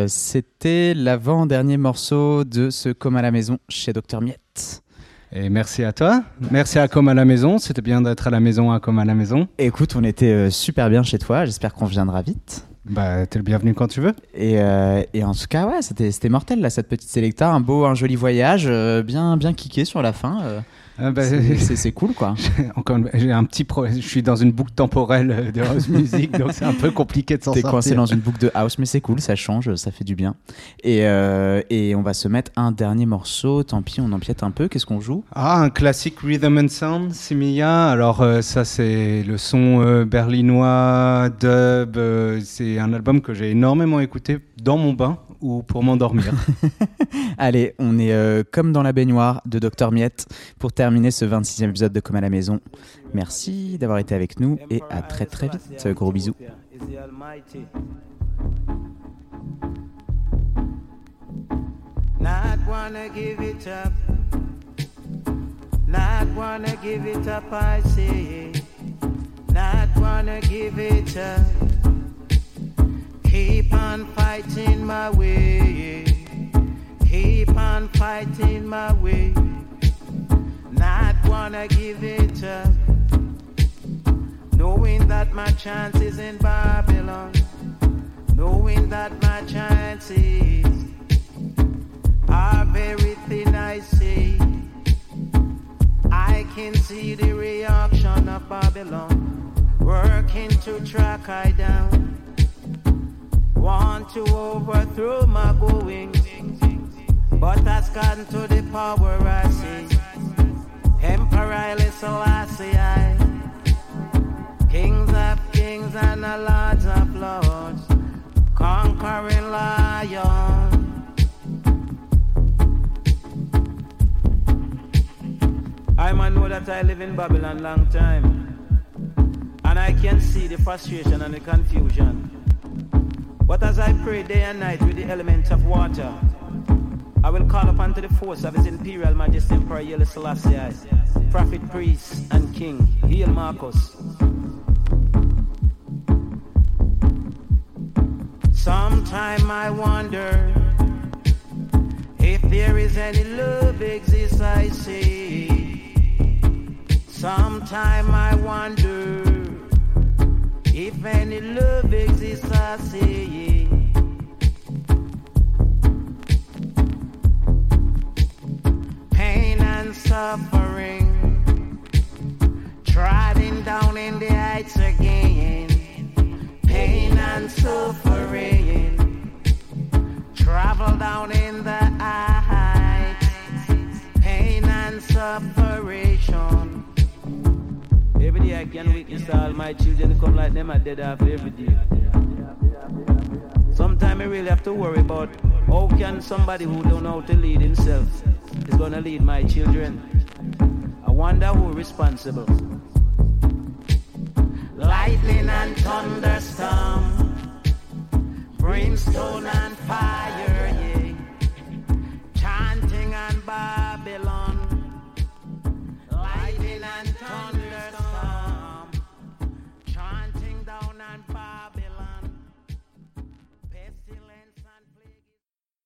Euh, c'était l'avant-dernier morceau de ce Comme à la maison chez Dr Miette. Et merci à toi. Merci à Comme à la maison. C'était bien d'être à la maison à Comme à la maison. Écoute, on était euh, super bien chez toi. J'espère qu'on viendra vite. Bah, t'es le bienvenu quand tu veux. Et, euh, et en tout cas, ouais, c'était c'était mortel là, cette petite Selecta. Un beau, un joli voyage, euh, bien, bien kické sur la fin. euh. Ah bah, C'est- cool quoi. Encore, j'ai un petit problème. Je suis dans une boucle temporelle de house music, donc c'est un peu compliqué de s'en T'es sortir. coincé dans une boucle de house, mais c'est cool, ça change, ça fait du bien. Et, euh, et on va se mettre un dernier morceau. Tant pis, on empiète un peu. Qu'est-ce qu'on joue? Ah, un classique Rhythm and Sound, Similia. Alors, euh, ça, c'est le son euh, berlinois, dub. c'est un album que j'ai énormément écouté dans mon bain ou pour m'endormir. Allez, on est euh, comme dans la baignoire de Dr Miette pour terminer ce 26e épisode de Comme à la maison. Merci d'avoir été avec nous et à très très vite. Gros bisous. Is the Almighty. Not wanna give it up. Not wanna give it up, I say. Not wanna give it up. Keep on fighting my way. Keep on fighting my way. Not wanna give it up. Knowing that my chance is in Babylon. Knowing that my chances are very thin, I see. I can see the reaction of Babylon working to track I down. Want to overthrow my goings, but has gotten to the power I see. Emperor Haile Selassie, I. Kings of kings and the lords of lords, conquering lion. I man know that I live in Babylon long time, and I can see the frustration and the confusion. But as I pray day and night with the elements of water, I will call upon to the force of His Imperial Majesty Emperor Haile Selassie, Prophet, Priest, and King, Hail Marcus. Sometime I wonder if there is any love exists, I see. Sometime I wonder if any love exists, I say. Pain and suffering, trodden down in the heights again. Pain and suffering, travel down in the heights. Pain and separation. Every day I can witness all my children come like them are dead off every day. Sometimes I really have to worry about how can somebody who don't know how to lead himself is gonna lead my children. I wonder who responsible. Lightning and thunderstorm, brimstone and fire, yeah. chanting and Babylon.